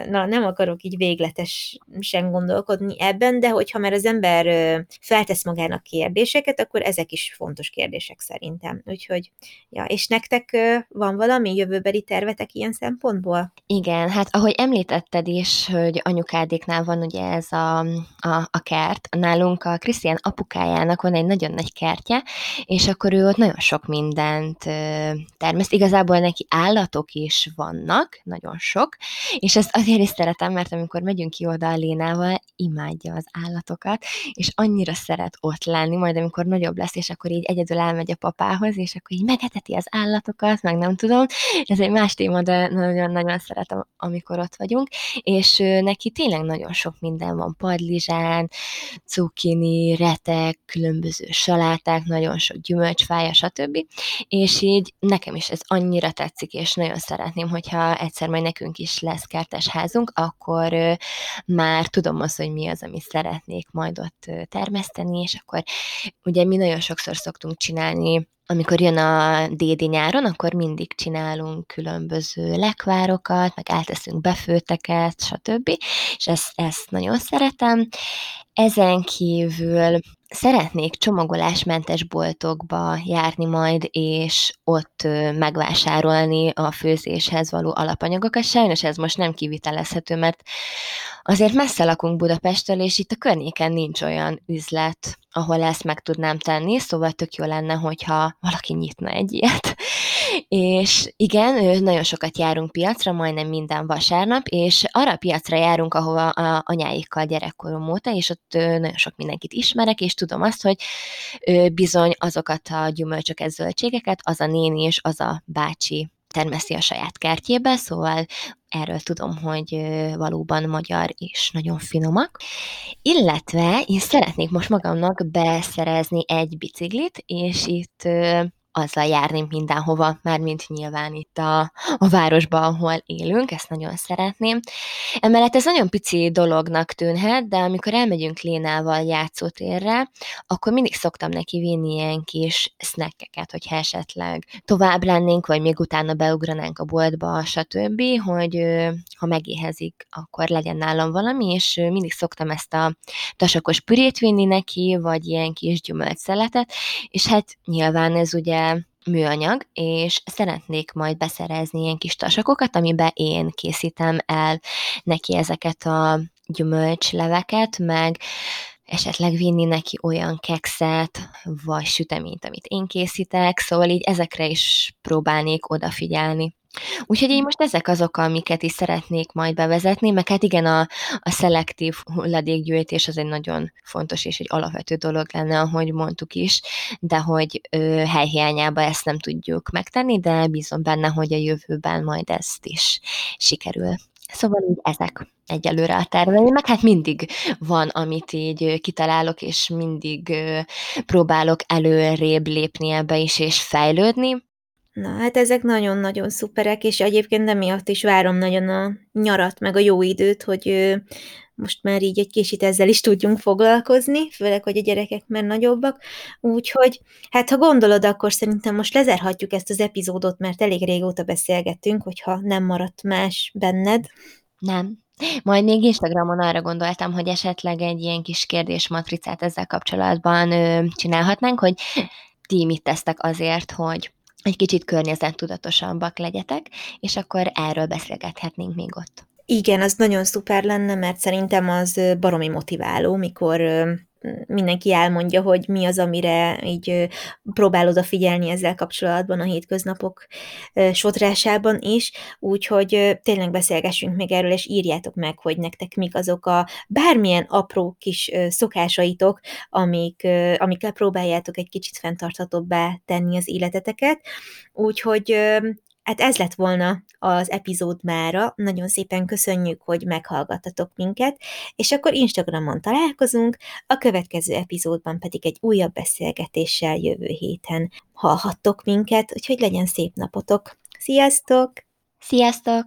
na, nem akarok így végletesen gondolkodni ebben, de hogyha már az ember feltesz magának kérdéseket, akkor ezek is fontos kérdések szerintem. Úgyhogy, ja, és nektek van valami jövőbeli tervetek ilyen szempontból? Igen, hát ahogy említetted is, hogy anyukádéknál van ugye ez a, a, a kert, nálunk a Krisztián apukájának van egy nagyon nagy kertje, és akkor ő ott nagyon sok mindent termeszt. Igazából neki állatok is vannak, nagyon sok, és ezt azért is szeretem, mert amikor megyünk ki oda a Lénával, imádja az állatokat, és annyira szeret ott lenni, majd amikor nagyobb lesz, és akkor így egyedül elmegy a papához, és akkor így megeteti az állatokat, meg nem tudom. Ez egy más téma, de nagyon-nagyon szeretem, amikor ott vagyunk, és neki tényleg nagyon sok minden van, padlizsán, cukini, retek, különböző saláták, nagyon sok gyümölcsfája, stb. És így nekem is ez annyira tetszik, és nagyon szeretném, hogyha egyszer majd nekünk is lesz kertes házunk, akkor már tudom azt, hogy mi az, amit szeretnék majd ott termeszteni, és akkor ugye mi nagyon sokszor szoktunk csinálni amikor jön a dédi nyáron, akkor mindig csinálunk különböző lekvárokat, meg elteszünk befőteket, stb. És ezt, ezt nagyon szeretem. Ezen kívül szeretnék csomagolásmentes boltokba járni majd, és ott megvásárolni a főzéshez való alapanyagokat. Sajnos ez most nem kivitelezhető, mert azért messze lakunk Budapestről, és itt a környéken nincs olyan üzlet, ahol ezt meg tudnám tenni, szóval tök jó lenne, hogyha valaki nyitna egy ilyet. [laughs] És igen, nagyon sokat járunk piacra, majdnem minden vasárnap, és arra a piacra járunk, ahova a anyáikkal gyerekkorom óta, és ott nagyon sok mindenkit ismerek, és tudom azt, hogy bizony azokat a gyümölcsöket, zöldségeket az a néni és az a bácsi termeszi a saját kertjébe, szóval erről tudom, hogy valóban magyar és nagyon finomak. Illetve én szeretnék most magamnak beszerezni egy biciklit, és itt azzal járni mindenhova, mint nyilván itt a, a városban, ahol élünk, ezt nagyon szeretném. Emellett ez nagyon pici dolognak tűnhet, de amikor elmegyünk Lénával játszótérre, akkor mindig szoktam neki vinni ilyen kis snackeket, hogyha esetleg tovább lennénk, vagy még utána beugranánk a boltba, stb., hogy ha megéhezik, akkor legyen nálam valami, és mindig szoktam ezt a tasakos pürét vinni neki, vagy ilyen kis gyümölcszeletet, és hát nyilván ez ugye műanyag, és szeretnék majd beszerezni ilyen kis tasakokat, amiben én készítem el neki ezeket a gyümölcsleveket, meg esetleg vinni neki olyan kekszet, vagy süteményt, amit én készítek, szóval így ezekre is próbálnék odafigyelni. Úgyhogy így most ezek azok, amiket is szeretnék majd bevezetni, meg hát igen, a, a szelektív hulladékgyűjtés az egy nagyon fontos és egy alapvető dolog lenne, ahogy mondtuk is, de hogy ö, helyhiányában ezt nem tudjuk megtenni, de bízom benne, hogy a jövőben majd ezt is sikerül. Szóval így ezek egyelőre a terveim, meg hát mindig van, amit így kitalálok, és mindig próbálok előrébb lépni ebbe is, és fejlődni, Na, hát ezek nagyon-nagyon szuperek, és egyébként emiatt is várom nagyon a nyarat, meg a jó időt, hogy most már így egy kicsit ezzel is tudjunk foglalkozni, főleg, hogy a gyerekek már nagyobbak. Úgyhogy, hát ha gondolod, akkor szerintem most lezárhatjuk ezt az epizódot, mert elég régóta beszélgettünk, hogyha nem maradt más benned. Nem. Majd még Instagramon arra gondoltam, hogy esetleg egy ilyen kis kérdésmatricát ezzel kapcsolatban ö, csinálhatnánk, hogy ti mit tesztek azért, hogy egy kicsit környezettudatosabbak legyetek, és akkor erről beszélgethetnénk még ott. Igen, az nagyon szuper lenne, mert szerintem az baromi motiváló, mikor mindenki elmondja, hogy mi az, amire így próbál odafigyelni ezzel kapcsolatban a hétköznapok sotrásában is, úgyhogy tényleg beszélgessünk még erről, és írjátok meg, hogy nektek mik azok a bármilyen apró kis szokásaitok, amik, amikkel próbáljátok egy kicsit fenntarthatóbbá tenni az életeteket. Úgyhogy Hát ez lett volna az epizód mára. Nagyon szépen köszönjük, hogy meghallgattatok minket, és akkor Instagramon találkozunk, a következő epizódban pedig egy újabb beszélgetéssel jövő héten hallhattok minket, úgyhogy legyen szép napotok. Sziasztok! Sziasztok!